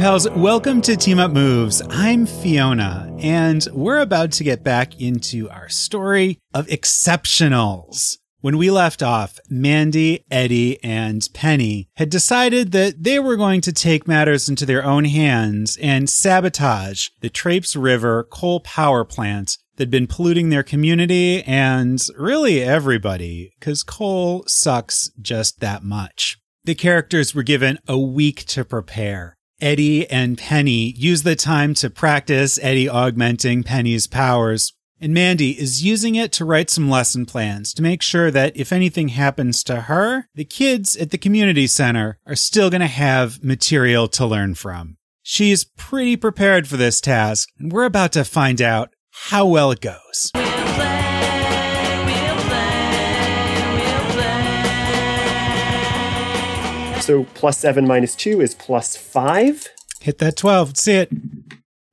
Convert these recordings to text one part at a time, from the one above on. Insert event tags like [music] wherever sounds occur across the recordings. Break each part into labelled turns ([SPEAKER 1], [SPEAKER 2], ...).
[SPEAKER 1] Pals, welcome to Team Up Moves. I'm Fiona, and we're about to get back into our story of exceptionals. When we left off, Mandy, Eddie, and Penny had decided that they were going to take matters into their own hands and sabotage the Traipse River coal power plant that'd been polluting their community and really everybody, because coal sucks just that much. The characters were given a week to prepare. Eddie and Penny use the time to practice Eddie augmenting Penny's powers. And Mandy is using it to write some lesson plans to make sure that if anything happens to her, the kids at the community center are still going to have material to learn from. She's pretty prepared for this task, and we're about to find out how well it goes.
[SPEAKER 2] So plus seven minus two is plus five.
[SPEAKER 1] Hit that 12. See it.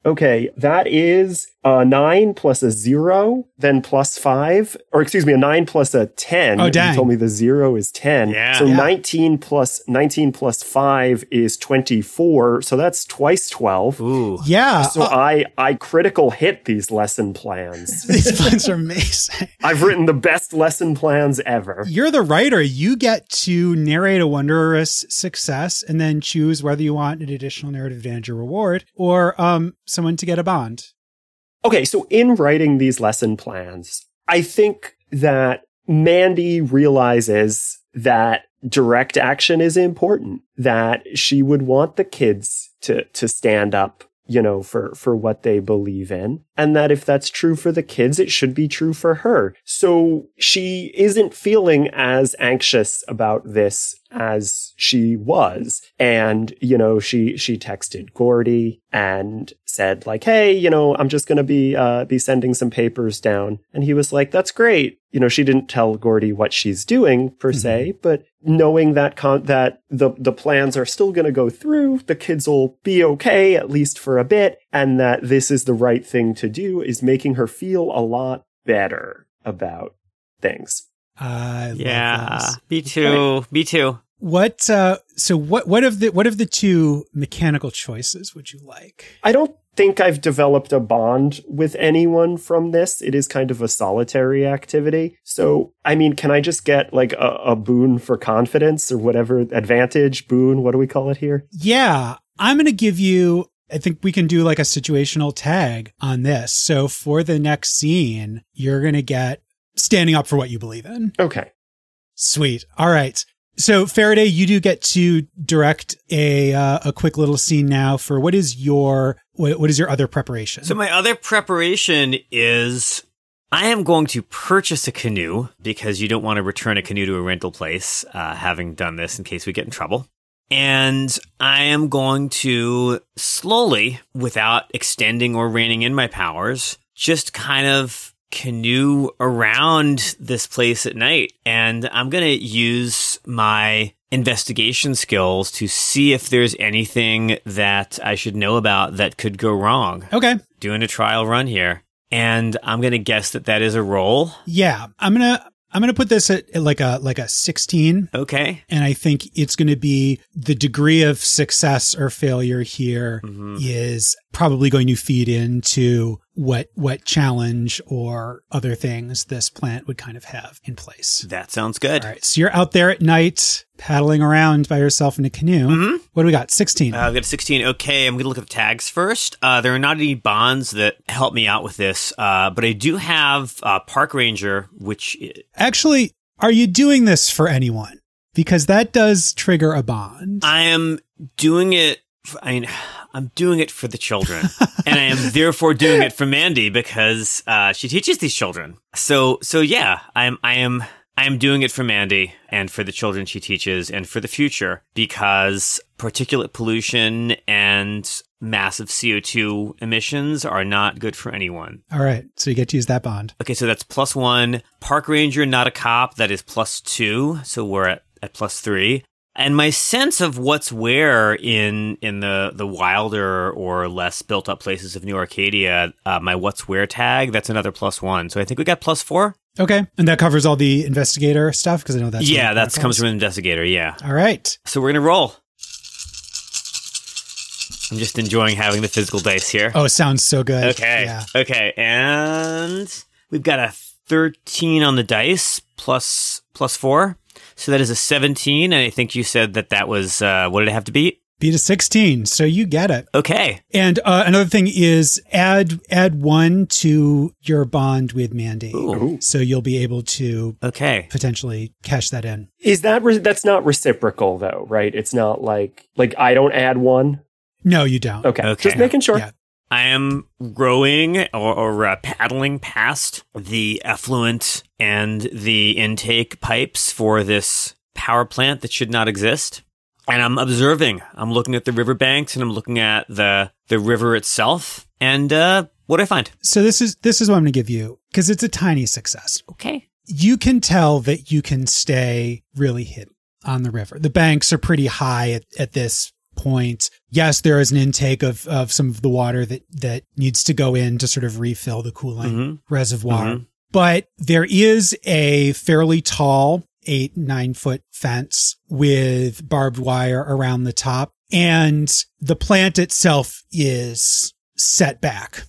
[SPEAKER 2] Okay, that is a nine plus a zero, then plus five, or excuse me, a nine plus a ten.
[SPEAKER 1] Oh, dang.
[SPEAKER 2] You told me the zero is ten.
[SPEAKER 3] Yeah.
[SPEAKER 2] So
[SPEAKER 1] Yeah.
[SPEAKER 2] nineteen plus nineteen plus five is twenty-four. So that's twice twelve.
[SPEAKER 3] Ooh.
[SPEAKER 1] Yeah.
[SPEAKER 2] So
[SPEAKER 1] uh,
[SPEAKER 2] I I critical hit these lesson plans. [laughs]
[SPEAKER 1] these plans are amazing. [laughs]
[SPEAKER 2] I've written the best lesson plans ever.
[SPEAKER 1] You're the writer. You get to narrate a wondrous success and then choose whether you want an additional narrative advantage or reward or um, someone to get a bond.
[SPEAKER 2] Okay, so in writing these lesson plans, I think that Mandy realizes that direct action is important, that she would want the kids to, to stand up, you know, for, for what they believe in. And that if that's true for the kids, it should be true for her. So she isn't feeling as anxious about this as she was. And, you know, she, she texted Gordy and said like, Hey, you know, I'm just going to be, uh, be sending some papers down. And he was like, that's great. You know, she didn't tell Gordy what she's doing per se, but knowing that con- that the, the plans are still going to go through, the kids will be okay, at least for a bit. And that this is the right thing to do is making her feel a lot better about things.
[SPEAKER 1] I love
[SPEAKER 3] Yeah.
[SPEAKER 1] this.
[SPEAKER 3] Me too. Me too.
[SPEAKER 1] What uh so what what of the what of the two mechanical choices would you like?
[SPEAKER 2] I don't think I've developed a bond with anyone from this. It is kind of a solitary activity. So, I mean, can I just get like a, a boon for confidence or whatever advantage, boon? What do we call it here?
[SPEAKER 1] Yeah, I'm going to give you I think we can do like a situational tag on this. So for the next scene, you're going to get standing up for what you believe in.
[SPEAKER 2] Okay.
[SPEAKER 1] Sweet. All right. So Faraday, you do get to direct a uh, a quick little scene now for what is your what, what is your other preparation?
[SPEAKER 3] So my other preparation is I am going to purchase a canoe because you don't want to return a canoe to a rental place, uh, having done this in case we get in trouble. And I am going to slowly, without extending or reining in my powers, just kind of canoe around this place at night. And I'm going to use my investigation skills to see if there's anything that I should know about that could go wrong
[SPEAKER 1] okay.
[SPEAKER 3] doing a trial run here. And I'm going to guess that that is a roll.
[SPEAKER 1] Yeah, I'm gonna I'm gonna put this at, at like a like a 16,
[SPEAKER 3] Okay.
[SPEAKER 1] and I think it's going to be the degree of success or failure here is
[SPEAKER 3] Mhm.
[SPEAKER 1] probably going to feed into what what challenge or other things this plant would kind of have in place.
[SPEAKER 3] That sounds good.
[SPEAKER 1] All right, so you're out there at night paddling around by yourself in a canoe.
[SPEAKER 3] Mhm.
[SPEAKER 1] What do we got? 16.
[SPEAKER 3] Uh, I've got 16. Okay, I'm going to look at the tags first. Uh, there are not any bonds that help me out with this, uh, but I do have uh, Park Ranger, which
[SPEAKER 1] Actually, are you doing this for anyone? Because that does trigger a bond.
[SPEAKER 3] I am doing it. I mean, I'm doing it for the children, and I am therefore doing it for Mandy because uh, she teaches these children. So, so yeah, I'm, I am, I am doing it for Mandy and for the children she teaches, and for the future because particulate pollution and massive CO2 emissions are not good for anyone.
[SPEAKER 1] All right, so you get to use that bond.
[SPEAKER 3] Okay, so that's plus one. Park ranger, not a cop. That is plus two. So we're at, at plus three. And my sense of what's where in in the the wilder or less built up places of New Arcadia, uh, my what's where tag, that's another plus one. So I think we got plus four.
[SPEAKER 1] Okay, and that covers all the investigator stuff because I know that's
[SPEAKER 3] yeah, that comes from investigator. Yeah.
[SPEAKER 1] All right,
[SPEAKER 3] So we're gonna roll. I'm just enjoying having the physical dice here.
[SPEAKER 1] Oh, sounds so good.
[SPEAKER 3] Okay.
[SPEAKER 1] Yeah.
[SPEAKER 3] Okay. And we've got a 13 on the dice plus plus 4. So that is a 17 and I think you said that that was uh what did it have to beat?
[SPEAKER 1] Beat a 16, so you get it.
[SPEAKER 3] Okay.
[SPEAKER 1] And uh, another thing is add add one to your bond with Mandy,
[SPEAKER 3] Ooh.
[SPEAKER 1] so you'll be able to
[SPEAKER 3] Okay.
[SPEAKER 1] potentially cash that in.
[SPEAKER 2] Is that re- that's not reciprocal though, right? It's not like like I don't add one.
[SPEAKER 1] No, you don't.
[SPEAKER 2] Okay,
[SPEAKER 3] Okay.
[SPEAKER 2] just making sure.
[SPEAKER 1] Yeah.
[SPEAKER 3] I am rowing or, or uh, paddling past the effluent and the intake pipes for this power plant that should not exist. And I'm observing. I'm looking at the riverbanks and I'm looking at the the river itself. And uh, what do I find?
[SPEAKER 1] So this is this is what I'm going to give you because it's a tiny success.
[SPEAKER 3] Okay.
[SPEAKER 1] You can tell that you can stay really hidden on the river. The banks are pretty high at, at this point. Yes, there is an intake of, of some of the water that, that needs to go in to sort of refill the cooling
[SPEAKER 3] Mhm.
[SPEAKER 1] reservoir.
[SPEAKER 3] Mhm.
[SPEAKER 1] But there is a fairly tall eight, nine foot fence with barbed wire around the top. And the plant itself is set back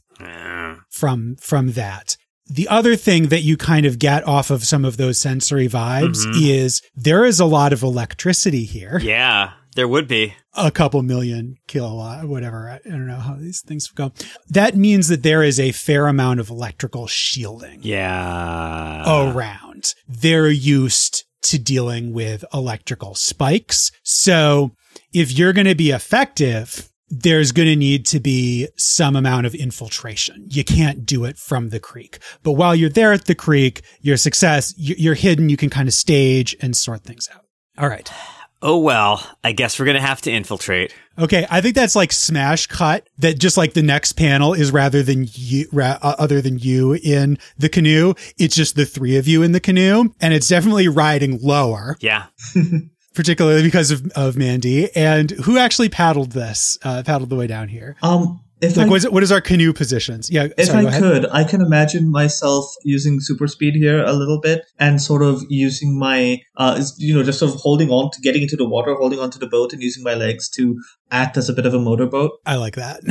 [SPEAKER 1] from from that. The other thing that you kind of get off of some of those sensory vibes
[SPEAKER 3] Mhm.
[SPEAKER 1] is there is a lot of electricity here.
[SPEAKER 3] yeah, there would be.
[SPEAKER 1] A couple million kilowatt, whatever. I I don't know how these things go. That means that there is a fair amount of electrical shielding
[SPEAKER 3] Yeah.
[SPEAKER 1] around. They're used to dealing with electrical spikes. So if you're going to be effective, there's going to need to be some amount of infiltration. You can't do it from the creek. But while you're there at the creek, your success, you- you're hidden. You can kind of stage and sort things out. All right.
[SPEAKER 3] Oh well, I guess we're gonna have to infiltrate.
[SPEAKER 1] Okay, I think that's like smash cut. That just like the next panel is rather than you, ra- uh, other than you in the canoe, it's just the three of you in the canoe, and it's definitely riding lower,
[SPEAKER 3] Yeah. [laughs]
[SPEAKER 1] particularly because of of Mandy. And who actually paddled this? Uh, paddled the way down here.
[SPEAKER 4] Um, if
[SPEAKER 1] Like,
[SPEAKER 4] I,
[SPEAKER 1] what is, what is our canoe positions? Yeah,
[SPEAKER 4] if
[SPEAKER 1] sorry,
[SPEAKER 4] I could, I can imagine myself using super speed here a little bit and sort of using my, uh, you know, just sort of holding on to getting into the water, holding onto the boat, and using my legs to act as a bit of a motorboat.
[SPEAKER 1] I like that.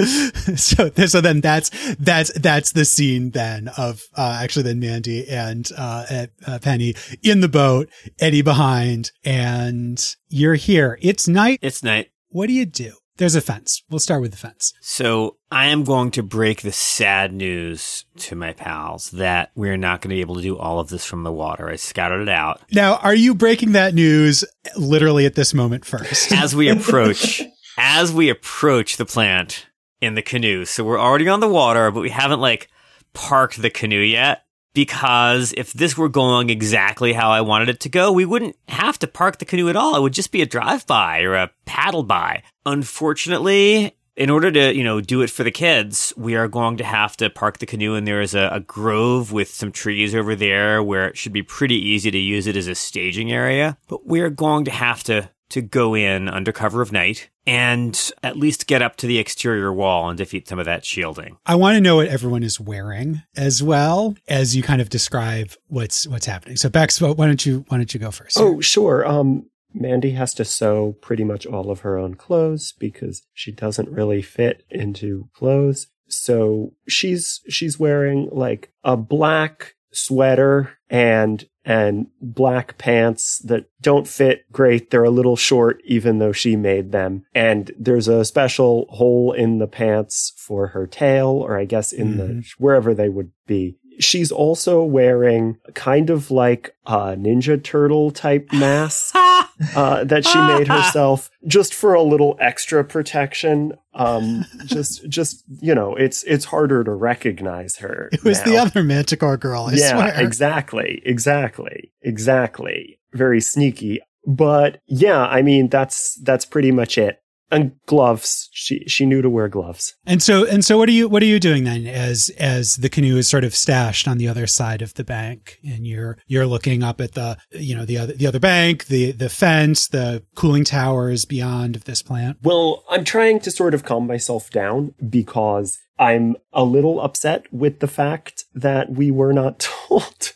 [SPEAKER 1] [laughs] so so then that's that's that's the scene then of uh, actually then Mandy and uh, uh, Penny in the boat, Eddie behind, and you're here. It's night.
[SPEAKER 3] It's night.
[SPEAKER 1] What do you do? There's a fence. We'll start with the fence.
[SPEAKER 3] So I am going to break the sad news to my pals that we're not going to be able to do all of this from the water. I scouted it out.
[SPEAKER 1] Now, are you breaking that news literally at this moment first? [laughs]
[SPEAKER 3] As we approach, as we approach the plant in the canoe. So we're already on the water, but we haven't like parked the canoe yet. Because if this were going exactly how I wanted it to go, we wouldn't have to park the canoe at all. It would just be a drive by or a paddle by. Unfortunately, in order to, you know, do it for the kids, we are going to have to park the canoe and there is a, a grove with some trees over there where it should be pretty easy to use it as a staging area. But we're going to have to to go in under cover of night and at least get up to the exterior wall and defeat some of that shielding.
[SPEAKER 1] I want to know what everyone is wearing as well as you kind of describe what's what's happening. So Bex, why don't you why don't you go first?
[SPEAKER 2] Oh, sure. Um, Mandy has to sew pretty much all of her own clothes because she doesn't really fit into clothes. So she's she's wearing like a black sweater and and black pants that don't fit great. They're a little short even though she made them. And there's a special hole in the pants for her tail or I guess in the mm-hmm. wherever they would be. She's also wearing kind of like a Ninja Turtle type mask [laughs] uh, that she made [laughs] herself just for a little extra protection. Um, just, just you know, it's it's harder to recognize her.
[SPEAKER 1] it was the other Manticore girl. I
[SPEAKER 2] yeah,
[SPEAKER 1] swear.
[SPEAKER 2] exactly, exactly, exactly. Very sneaky, but yeah, I mean that's that's pretty much it. And gloves. She she knew to wear gloves.
[SPEAKER 1] And so and so what are you what are you doing then as as the canoe is sort of stashed on the other side of the bank and you're you're looking up at the you know the other the other bank, the the fence, the cooling towers beyond of this plant.
[SPEAKER 2] Well, I'm trying to sort of calm myself down because I'm a little upset with the fact that we were not [laughs] told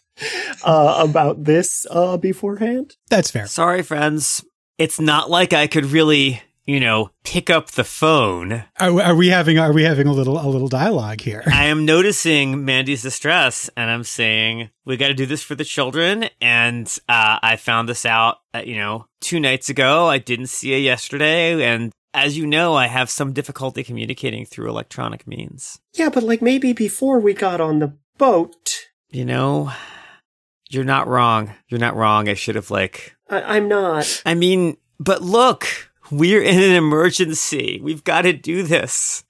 [SPEAKER 2] uh, about this uh, beforehand.
[SPEAKER 1] That's fair.
[SPEAKER 3] Sorry, friends. It's not like I could really you know, pick up the phone.
[SPEAKER 1] Are, are we having are we having a little a little dialogue here? [laughs]
[SPEAKER 3] I am noticing Mandy's distress and I'm saying, we got to do this for the children. And uh, I found this out, uh, you know, two nights ago. I didn't see it yesterday. And as you know, I have some difficulty communicating through electronic means.
[SPEAKER 2] Yeah, but like maybe before we got on the boat.
[SPEAKER 3] You know, you're not wrong. You're not wrong. I should have, like,
[SPEAKER 2] I- I'm not.
[SPEAKER 3] I mean, but look, we're in an emergency. We've got to do this.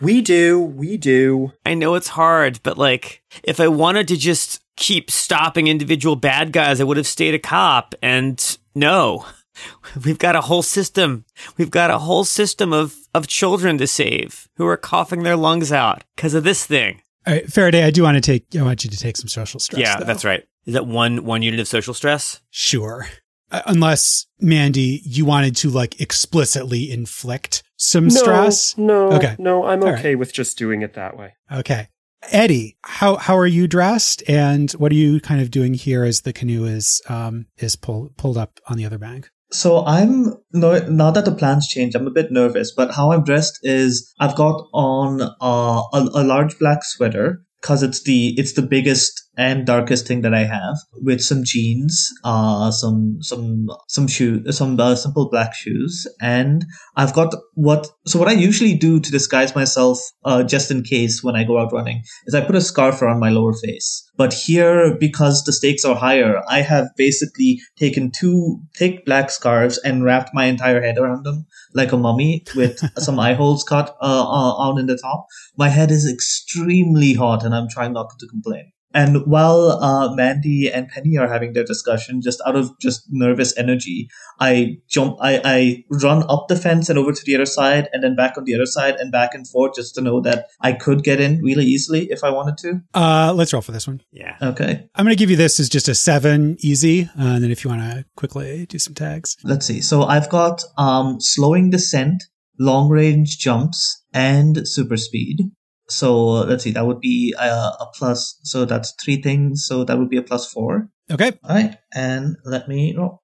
[SPEAKER 2] We do. We do.
[SPEAKER 3] I know it's hard, but like, if I wanted to just keep stopping individual bad guys, I would have stayed a cop. And no, [laughs] we've got a whole system. We've got a whole system of, of children to save who are coughing their lungs out because of this thing.
[SPEAKER 1] All right, Faraday, I do want to take. I want you to take some social stress.
[SPEAKER 3] yeah,
[SPEAKER 1] though.
[SPEAKER 3] that's right. Is that one, one unit of social stress?
[SPEAKER 1] Sure. Uh, unless Mandy, you wanted to like explicitly inflict some
[SPEAKER 2] no,
[SPEAKER 1] stress.
[SPEAKER 2] No.
[SPEAKER 1] Okay.
[SPEAKER 2] No, I'm
[SPEAKER 1] All
[SPEAKER 2] okay with just doing it that way.
[SPEAKER 1] Okay. Eddie, how how are you dressed, and what are you kind of doing here as the canoe is um is pulled pulled up on the other bank?
[SPEAKER 4] So I'm no, now that the plans change, I'm a bit nervous. But how I'm dressed is I've got on uh, a, a large black sweater because it's the it's the biggest and darkest thing that I have with some jeans, uh, some some some shoe, some uh, simple black shoes, and I've got what. So what I usually do to disguise myself, uh, just in case when I go out running, is I put a scarf around my lower face. But here, because the stakes are higher, I have basically taken two thick black scarves and wrapped my entire head around them like a mummy with [laughs] some eye holes cut uh, uh, on in the top. My head is extremely hot, and I'm trying not to complain. And while uh, Mandy and Penny are having their discussion, just out of just nervous energy, I jump, I, I run up the fence and over to the other side, and then back on the other side and back and forth, just to know that I could get in really easily if I wanted to.
[SPEAKER 1] Uh, let's roll for this one.
[SPEAKER 3] Yeah.
[SPEAKER 4] Okay,
[SPEAKER 1] I'm going to give you this as just a seven, easy, uh, and then if you want to quickly do some tags.
[SPEAKER 4] let's see. So I've got um, slowing descent, long range jumps, and super speed. So let's see, that would be a, a plus. So that's three things. So that would be a plus four.
[SPEAKER 1] Okay.
[SPEAKER 4] All right, and let me roll.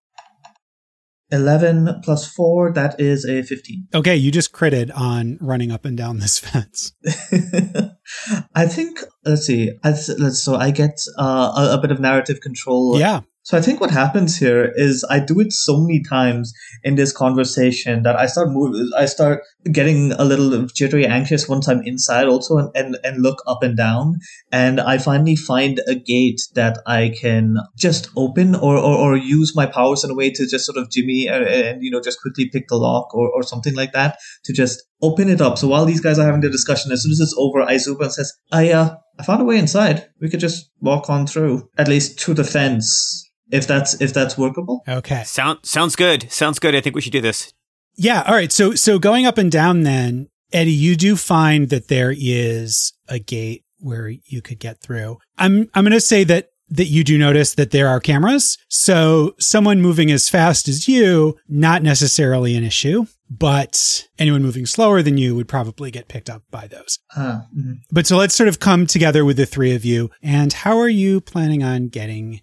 [SPEAKER 4] 11 plus 4, that is a 15.
[SPEAKER 1] Okay, you just critted on running up and down this [laughs] fence. [laughs]
[SPEAKER 4] I think, let's see, I th- let's, so I get uh, a, a bit of narrative control.
[SPEAKER 1] Yeah.
[SPEAKER 4] So I think what happens here is I do it so many times in this conversation that I start moving, I start getting a little jittery, anxious once I'm inside also and, and, and look up and down. And I finally find a gate that I can just open or, or, or use my powers in a way to just sort of jimmy and, and, you know, just quickly pick the lock or, or something like that to just open it up. So while these guys are having their discussion, as soon as it's over, I zoom and says, I, uh, I found a way inside. We could just walk on through, at least to the fence if that's if that's workable.
[SPEAKER 1] Okay.
[SPEAKER 3] Sound sounds good. Sounds good. I think we should do this.
[SPEAKER 1] Yeah. All right. So so going up and down then, Eddie, you do find that there is a gate where you could get through. I'm I'm going to say that that you do notice that there are cameras. So someone moving as fast as you, not necessarily an issue, but anyone moving slower than you would probably get picked up by those.
[SPEAKER 4] Ah, mhm.
[SPEAKER 1] But so let's sort of come together with the three of you. And how are you planning on getting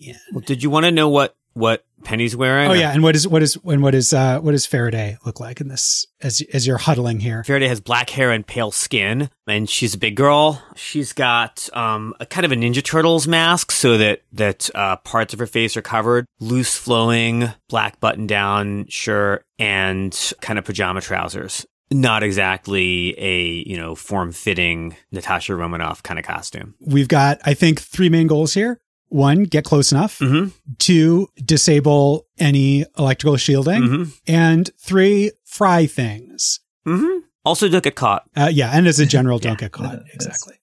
[SPEAKER 1] in?
[SPEAKER 3] Well, did you want to know what what Penny's wearing?
[SPEAKER 1] Oh yeah, and what is what is and what is uh what does Faraday look like in this as as you're huddling here?
[SPEAKER 3] Faraday has black hair and pale skin, and she's a big girl. She's got um, a kind of a Ninja Turtles mask, so that that uh, parts of her face are covered. Loose flowing black button down shirt and kind of pajama trousers. Not exactly a you know form fitting Natasha Romanoff kind of costume.
[SPEAKER 1] We've got I think three main goals here. One, get close enough.
[SPEAKER 3] Mm-hmm.
[SPEAKER 1] Two, disable any electrical shielding.
[SPEAKER 3] Mm-hmm.
[SPEAKER 1] And three, fry things.
[SPEAKER 3] Mm-hmm. Also, don't get caught.
[SPEAKER 1] Uh, yeah, and as a general, [laughs] don't
[SPEAKER 3] Yeah.
[SPEAKER 1] get caught.
[SPEAKER 4] Yes.
[SPEAKER 1] Exactly.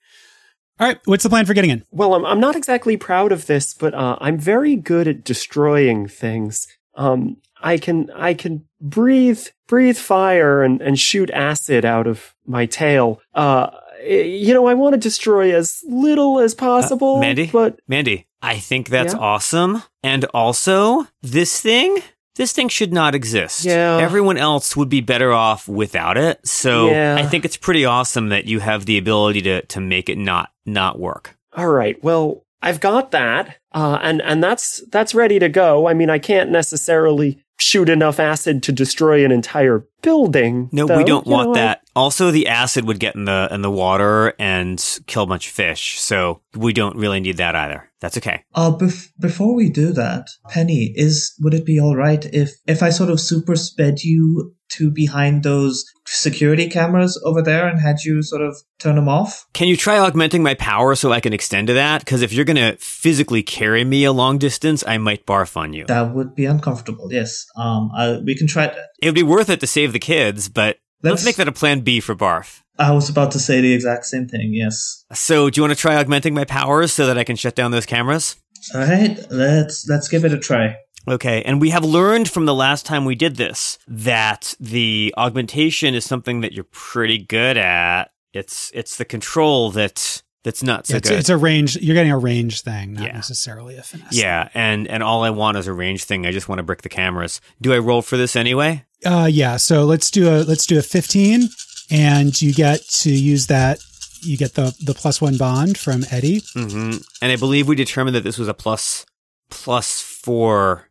[SPEAKER 1] All right, what's the plan for getting in?
[SPEAKER 2] Well, I'm, I'm not exactly proud of this, but uh, I'm very good at destroying things. Um, I can I can breathe breathe fire and, and shoot acid out of my tail. Uh, you know, I want to destroy as little as possible.
[SPEAKER 3] Mandy?
[SPEAKER 2] but
[SPEAKER 3] Mandy, I think that's
[SPEAKER 2] Yeah?
[SPEAKER 3] awesome. And also, this thing, this thing should not exist.
[SPEAKER 2] Yeah.
[SPEAKER 3] Everyone else would be better off without it. So
[SPEAKER 2] Yeah.
[SPEAKER 3] I think it's pretty awesome that you have the ability to to make it not not work.
[SPEAKER 2] all right, well, I've got that, uh, and and that's that's ready to go. I mean, I can't necessarily shoot enough acid to destroy an entire building.
[SPEAKER 3] No,
[SPEAKER 2] though.
[SPEAKER 3] we don't
[SPEAKER 2] You
[SPEAKER 3] want
[SPEAKER 2] know, I-
[SPEAKER 3] that. Also, the acid would get in the in the water and kill a bunch of fish, so we don't really need that either. That's okay.
[SPEAKER 4] Uh, bef- before we do that, Penny, is would it be all right if if I sort of super sped you to behind those security cameras over there and had you sort of turn them off?
[SPEAKER 3] Can you try augmenting my power so I can extend to that? Because if you're gonna physically carry me a long distance, I might barf on you.
[SPEAKER 4] That would be uncomfortable. Yes. Um, I, we can try that.
[SPEAKER 3] It would be worth it to save the kids, but let's,
[SPEAKER 4] Let's-
[SPEAKER 3] make that a plan B for barf.
[SPEAKER 4] I was about to say the exact same thing. Yes.
[SPEAKER 3] So, do you want to try augmenting my powers so that I can shut down those cameras?
[SPEAKER 4] All right. Let's let's give it a try.
[SPEAKER 3] Okay, and we have learned from the last time we did this that the augmentation is something that you're pretty good at. It's it's the control that that's not so
[SPEAKER 1] it's,
[SPEAKER 3] good.
[SPEAKER 1] it's a range. You're getting a range thing, not
[SPEAKER 3] Yeah.
[SPEAKER 1] necessarily a finesse.
[SPEAKER 3] yeah, and and all I want is a range thing. I just want to brick the cameras. Do I roll for this anyway?
[SPEAKER 1] Uh, yeah. So let's do a let's do a 15, and you get to use that. You get the the plus one bond from Eddie.
[SPEAKER 3] hmm And I believe we determined that this was a plus plus four,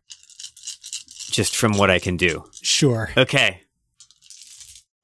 [SPEAKER 3] just from what I can do.
[SPEAKER 1] Sure.
[SPEAKER 3] Okay.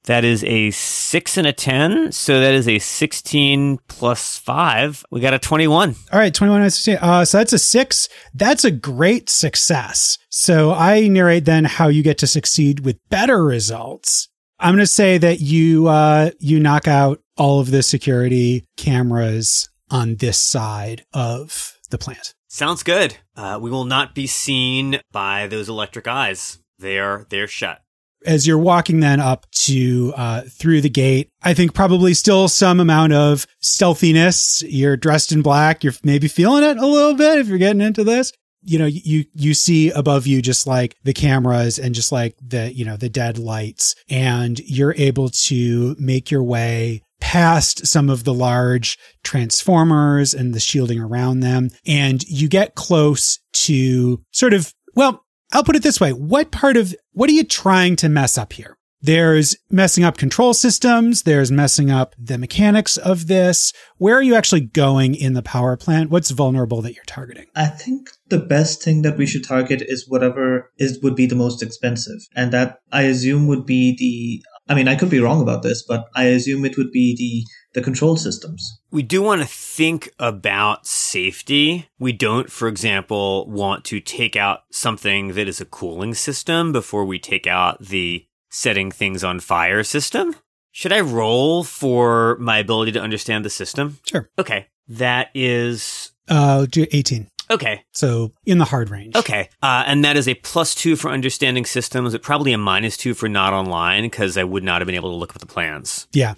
[SPEAKER 3] That is a six and a 10. So that is a 16 plus five. We got a 21.
[SPEAKER 1] All right, 21 out of 16. Uh, so that's a six. That's a great success. So I narrate then how you get to succeed with better results. I'm going to say that you, uh, you knock out all of the security cameras on this side of the plant.
[SPEAKER 3] Sounds good. Uh, we will not be seen by those electric eyes. They are, they're shut.
[SPEAKER 1] As you're walking then up to, uh, through the gate, I think probably still some amount of stealthiness. You're dressed in black. You're maybe feeling it a little bit if you're getting into this. you know, you, you see above you just like the cameras and just like the, you know, the dead lights and you're able to make your way past some of the large transformers and the shielding around them. And you get close to sort of, well, I'll put it this way. What part of, what are you trying to mess up here? There's messing up control systems. There's messing up the mechanics of this. Where are you actually going in the power plant? What's vulnerable that you're targeting?
[SPEAKER 4] I think the best thing that we should target is whatever is would be the most expensive, and that I assume would be the. I mean, I could be wrong about this, but I assume it would be the the control systems.
[SPEAKER 3] We do want to think about safety. We don't, for example, want to take out something that is a cooling system before we take out the setting things on fire system. Should I roll for my ability to understand the system?
[SPEAKER 1] Sure.
[SPEAKER 3] Okay. That is
[SPEAKER 1] Uh, do 18.
[SPEAKER 3] okay.
[SPEAKER 1] So in the hard range.
[SPEAKER 3] Okay. Uh, and that is a plus two for understanding systems, probably a minus two for not online because I would not have been able to look up the plans.
[SPEAKER 1] Yeah.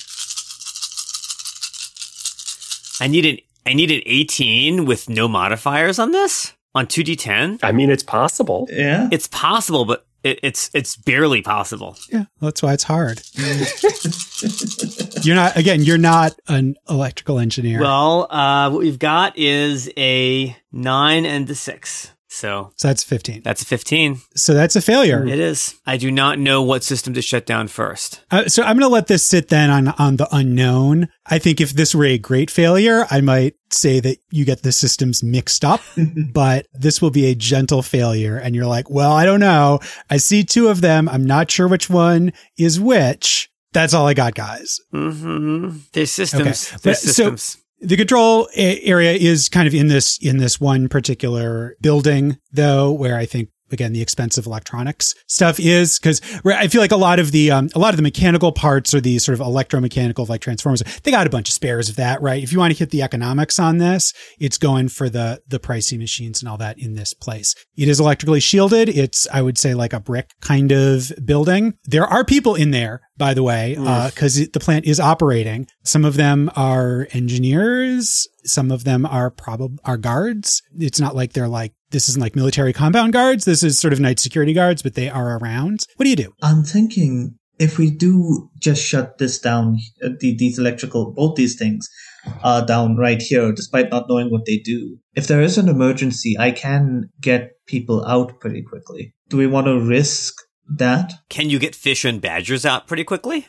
[SPEAKER 3] I need an I need an 18 with no modifiers on this on 2d10.
[SPEAKER 2] I mean, it's possible.
[SPEAKER 4] Yeah.
[SPEAKER 3] It's possible, but it, it's it's barely possible.
[SPEAKER 1] Yeah. That's why it's hard. you're not, again, you're not an electrical engineer.
[SPEAKER 3] Well, uh, what we've got is a nine and a six, so
[SPEAKER 1] so that's 15.
[SPEAKER 3] that's a 15.
[SPEAKER 1] So that's a failure.
[SPEAKER 3] It is. I do not know what system to shut down first.
[SPEAKER 1] Uh, so I'm going to let this sit then on, on the unknown. I think if this were a great failure, I might say that you get the systems mixed up, [laughs] but this will be a gentle failure. And you're like, well, I don't know. I see two of them. I'm not sure which one is which. That's all I got, guys.
[SPEAKER 3] Mm-hmm. There's systems.
[SPEAKER 1] Okay.
[SPEAKER 3] There's
[SPEAKER 1] So-
[SPEAKER 3] systems.
[SPEAKER 1] The control area is kind of in this, in this one particular building though, where I think again, the expensive electronics stuff is because I feel like a lot of the, um, a lot of the mechanical parts or the sort of electromechanical like transformers, they got a bunch of spares of that, right? If you want to hit the economics on this, it's going for the, the pricey machines and all that in this place. It is electrically shielded. It's, I would say like a brick kind of building. There are people in there, by the way, uh, cause it, the plant is operating. Some of them are engineers. Some of them are probably are guards. It's not like they're like, this isn't like military compound guards. This is sort of night security guards, but they are around. What do you do?
[SPEAKER 4] I'm thinking if we do just shut this down, uh, the, these electrical, both these things, uh, down right here, despite not knowing what they do. If there is an emergency, I can get people out pretty quickly. Do we want to risk that?
[SPEAKER 3] Can you get fish and badgers out pretty quickly?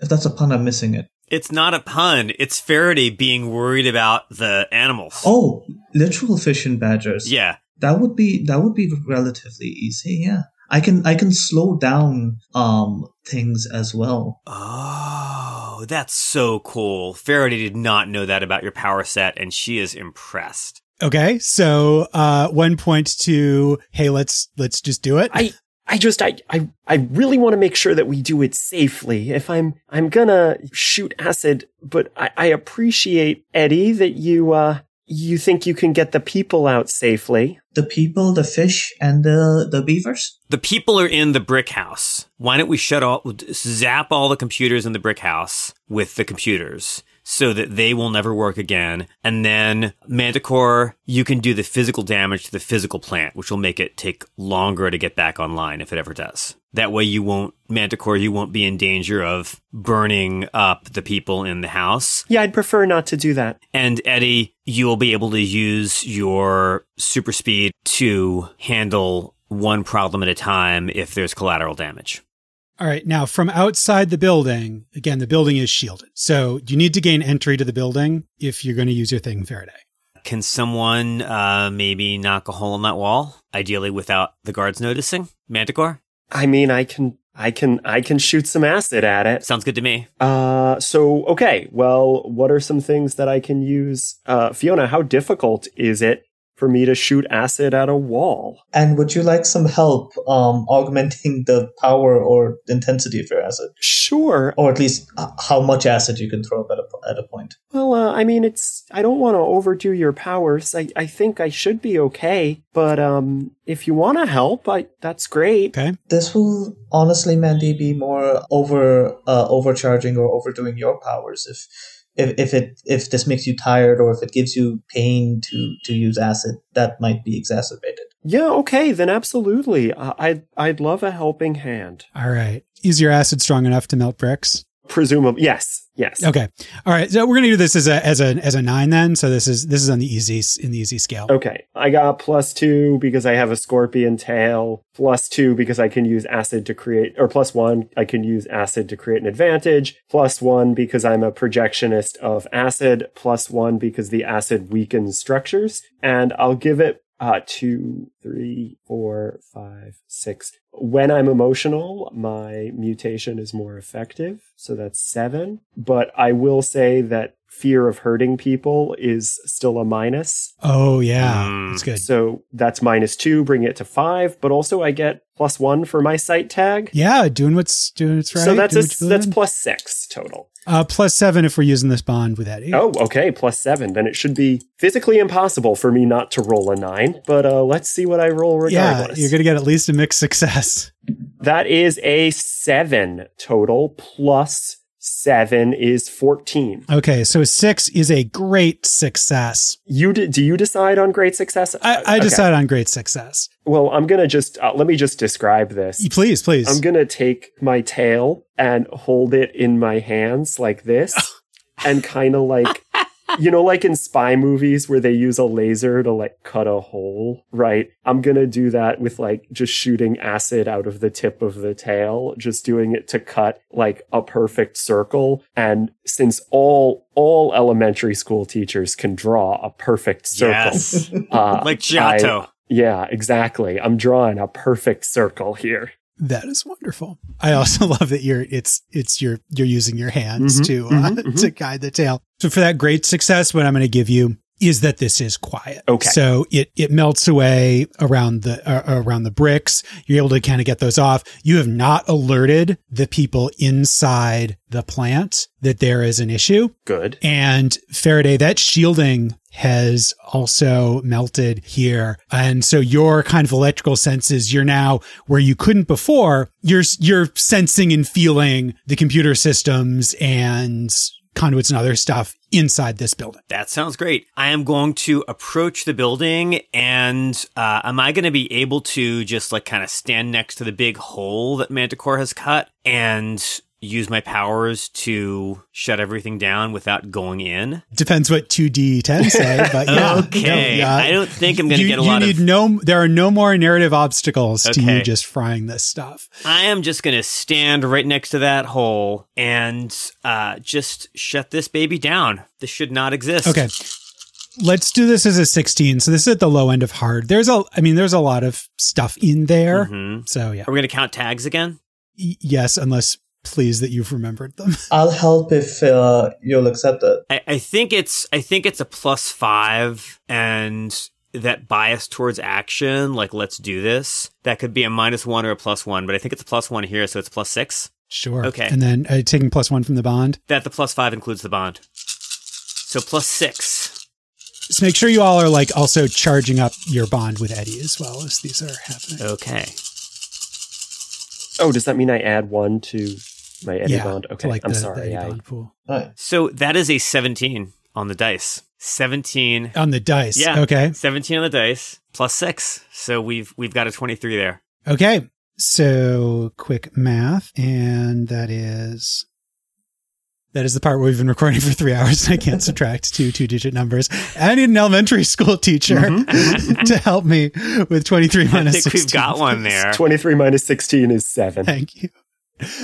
[SPEAKER 4] If that's a pun, I'm missing it.
[SPEAKER 3] It's not a pun. It's Faraday being worried about the animals.
[SPEAKER 4] Oh, literal fish and badgers.
[SPEAKER 3] Yeah.
[SPEAKER 4] That would be that would be relatively easy. Yeah, I can I can slow down um things as well.
[SPEAKER 3] Oh, that's so cool. Faraday did not know that about your power set, and she is impressed.
[SPEAKER 1] Okay, so uh, one point to hey, let's let's just do it.
[SPEAKER 2] I I just I I I really want to make sure that we do it safely. If I'm I'm gonna shoot acid, but I, I appreciate Eddie that you uh you think you can get the people out safely.
[SPEAKER 4] The people, the fish, and the the beavers.
[SPEAKER 3] The people are in the brick house. Why don't we shut all, zap all the computers in the brick house with the computers so that they will never work again. And then Manticore, you can do the physical damage to the physical plant, which will make it take longer to get back online if it ever does. That way you won't, Manticore, you won't be in danger of burning up the people in the house.
[SPEAKER 2] Yeah, I'd prefer not to do that.
[SPEAKER 3] And Eddie, you will be able to use your super speed to handle one problem at a time if there's collateral damage.
[SPEAKER 1] All right. Now, from outside the building, again, the building is shielded. So you need to gain entry to the building if you're going to use your thing Faraday.
[SPEAKER 3] Can someone uh, maybe knock a hole in that wall, ideally without the guards noticing? Manticore?
[SPEAKER 2] I mean, I can I can I can shoot some acid at it.
[SPEAKER 3] Sounds good to me.
[SPEAKER 2] Uh so okay, well, what are some things that I can use? Uh Fiona, how difficult is it for me to shoot acid at a wall.
[SPEAKER 4] And would you like some help um, augmenting the power or intensity of your acid?
[SPEAKER 2] Sure.
[SPEAKER 4] Or at least uh, how much acid you can throw up at a, at a point.
[SPEAKER 2] Well, uh, I mean, it's, I don't want to overdo your powers. I, I think I should be okay. But um, if you want to help, I, that's great.
[SPEAKER 1] Okay.
[SPEAKER 4] This will honestly, Mandy, be more over uh, overcharging or overdoing your powers if if, if it if this makes you tired or if it gives you pain to to use acid, that might be exacerbated.
[SPEAKER 2] Yeah, okay, then absolutely. I'd I'd love a helping hand.
[SPEAKER 1] All right. Is your acid strong enough to melt bricks?
[SPEAKER 2] Presumably, yes. Yes.
[SPEAKER 1] Okay. All right. So we're gonna do this as a as a as a nine then. So this is this is on the easy in the easy scale.
[SPEAKER 2] Okay. I got plus two because I have a scorpion tail. Plus two because I can use acid to create, or plus one I can use acid to create an advantage. Plus one because I'm a projectionist of acid. Plus one because the acid weakens structures. And I'll give it uh, two, three, four, five, six. When I'm emotional, my mutation is more effective. So that's seven. But I will say that fear of hurting people is still a minus.
[SPEAKER 1] Oh, yeah.
[SPEAKER 3] Mm.
[SPEAKER 1] That's good.
[SPEAKER 2] So that's minus two, bring it to five. But also I get plus one for my site tag.
[SPEAKER 1] Yeah, doing what's doing what's right.
[SPEAKER 2] So that's a, that's
[SPEAKER 1] doing.
[SPEAKER 2] plus six total.
[SPEAKER 1] uh, plus seven if we're using this bond with Eddie.
[SPEAKER 2] Oh, okay, plus seven. Then it should be physically impossible for me not to roll a nine. But uh, let's see what I roll
[SPEAKER 1] yeah,
[SPEAKER 2] regardless.
[SPEAKER 1] you're gonna get at least a mixed success.
[SPEAKER 2] That is a seven total. Plus seven is fourteen.
[SPEAKER 1] Okay, so six is a great success.
[SPEAKER 2] You d- do you decide on great success?
[SPEAKER 1] I, I
[SPEAKER 2] Okay.
[SPEAKER 1] decide on great success.
[SPEAKER 2] Well, I'm gonna just uh, let me just describe this.
[SPEAKER 1] Please, please.
[SPEAKER 2] I'm gonna take my tail and hold it in my hands like this, [laughs] and kind of like, you know, like in spy movies where they use a laser to like cut a hole, right? I'm gonna do that with like just shooting acid out of the tip of the tail, just doing it to cut like a perfect circle. And since all all elementary school teachers can draw a perfect circle,
[SPEAKER 3] Yes.
[SPEAKER 2] uh, [laughs]
[SPEAKER 3] like Giotto.
[SPEAKER 2] I- yeah, exactly. I'm drawing a perfect circle here.
[SPEAKER 1] That is wonderful. I also [laughs] love that you're it's it's your you're using your hands
[SPEAKER 2] Mhm,
[SPEAKER 1] to uh,
[SPEAKER 2] mhm, mhm. [laughs]
[SPEAKER 1] to guide the tail. So for that great success, what I'm going to give you is that this is quiet.
[SPEAKER 2] Okay.
[SPEAKER 1] So it it melts away around the uh, around the bricks. You're able to kind of get those off. You have not alerted the people inside the plant that there is an issue.
[SPEAKER 2] Good.
[SPEAKER 1] And Faraday, that shielding has also melted here. And so your kind of electrical senses, you're now where you couldn't before, you're, you're sensing and feeling the computer systems and conduits and other stuff inside this building.
[SPEAKER 3] That sounds great. I am going to approach the building and uh, am I going to be able to just like kind of stand next to the big hole that Manticore has cut and use my powers to shut everything down without going in?
[SPEAKER 1] Depends what 2D10 say, [laughs] but yeah.
[SPEAKER 3] okay.
[SPEAKER 1] no, yeah.
[SPEAKER 3] I don't think I'm going to get a
[SPEAKER 1] you
[SPEAKER 3] lot
[SPEAKER 1] need
[SPEAKER 3] of.
[SPEAKER 1] no, there are no more narrative obstacles to you just frying this stuff.
[SPEAKER 3] I am just going to stand right next to that hole and uh, just shut this baby down. This should not exist.
[SPEAKER 1] Okay. let's do this as a 16. So this is at the low end of hard. There's a, I mean, there's a lot of stuff in there.
[SPEAKER 3] Mhm.
[SPEAKER 1] So yeah,
[SPEAKER 3] Are we going to count tags again?
[SPEAKER 1] Yes, unless please that you've remembered them. [laughs]
[SPEAKER 4] I'll help if uh, you'll accept it.
[SPEAKER 3] I, I think it's I think it's a plus five and that bias towards action, like let's do this. That could be a minus one or a plus one, but I think it's a plus one here, so it's plus six.
[SPEAKER 1] Sure.
[SPEAKER 3] Okay.
[SPEAKER 1] And then uh, taking plus one from the bond.
[SPEAKER 3] That the plus five includes the bond. So plus six.
[SPEAKER 1] So make sure you all are like also charging up your bond with Eddie as well as these are happening.
[SPEAKER 3] Okay.
[SPEAKER 2] Oh, does that mean I add one to my Eddie
[SPEAKER 1] yeah.
[SPEAKER 2] bond? Okay,
[SPEAKER 1] like
[SPEAKER 2] I'm
[SPEAKER 1] the,
[SPEAKER 2] sorry.
[SPEAKER 1] The Eddie
[SPEAKER 2] I,
[SPEAKER 1] pool.
[SPEAKER 4] All right.
[SPEAKER 3] So that is a 17 on the dice. 17.
[SPEAKER 1] On the dice.
[SPEAKER 3] Yeah.
[SPEAKER 1] Okay.
[SPEAKER 3] 17 on the dice plus 6. So we've we've got a 23 there.
[SPEAKER 1] Okay. So quick math, and that is that is the part where we've been recording for three [laughs] hours and I can't [laughs] subtract two two digit numbers. I need an elementary school teacher [laughs] to help me with 23
[SPEAKER 3] Mm-hmm, I think
[SPEAKER 1] 16.
[SPEAKER 3] we've got one there.
[SPEAKER 2] 23 minus 16 is 7.
[SPEAKER 1] Thank you.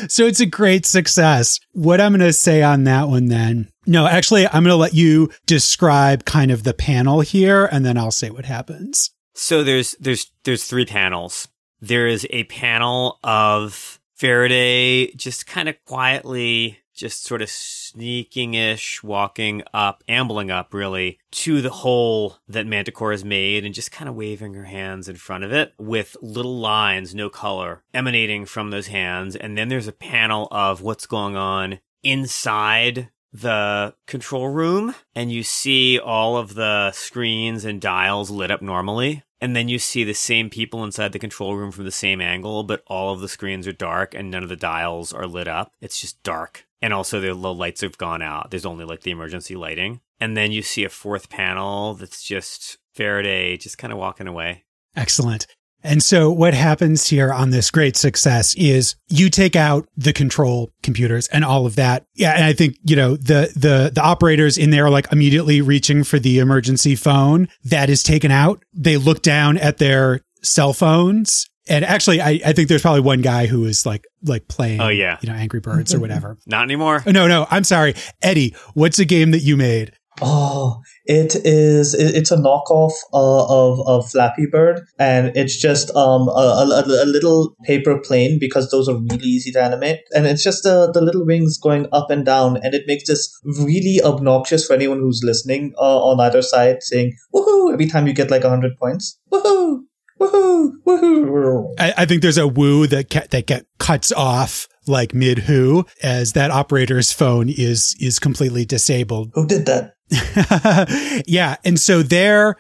[SPEAKER 1] So it's a great success. What I'm going to say on that one then. No, actually, I'm going to let you describe kind of the panel here and then I'll say what happens.
[SPEAKER 3] So there's there's there's three panels. There is a panel of Faraday just kind of quietly, just sort of sneaking-ish, walking up, ambling up really to the hole that Manticore has made and just kind of waving her hands in front of it with little lines, no color, emanating from those hands. And then there's a panel of what's going on inside the control room and you see all of the screens and dials lit up normally. And then you see the same people inside the control room from the same angle, but all of the screens are dark and none of the dials are lit up. It's just dark. And also the low lights have gone out. There's only like the emergency lighting. And then you see a fourth panel that's just Faraday just kind of walking away.
[SPEAKER 1] Excellent. And so what happens here on this great success is you take out the control computers and all of that. Yeah. And I think, you know, the, the, the operators in there are like immediately reaching for the emergency phone that is taken out. They look down at their cell phones. And actually, I, I think there's probably one guy who is like, like playing,
[SPEAKER 3] Oh, yeah.
[SPEAKER 1] you know, Angry Birds or [laughs] whatever.
[SPEAKER 3] Not anymore.
[SPEAKER 1] Oh, no, no, I'm sorry. Eddie, what's a game that you made?
[SPEAKER 4] Oh, it is. it- It's a knockoff uh, of of Flappy Bird, and it's just um a, a, a little paper plane because those are really easy to animate, and it's just the the little wings going up and down, and it makes this really obnoxious for anyone who's listening uh, on either side, saying "woohoo" every time you get like hundred points. Woohoo! Woohoo! Woohoo!
[SPEAKER 1] I, I think there's a woo that ca- that get cuts off like mid who as that operator's phone is is completely disabled.
[SPEAKER 4] Who did that? [laughs]
[SPEAKER 1] yeah, and so they're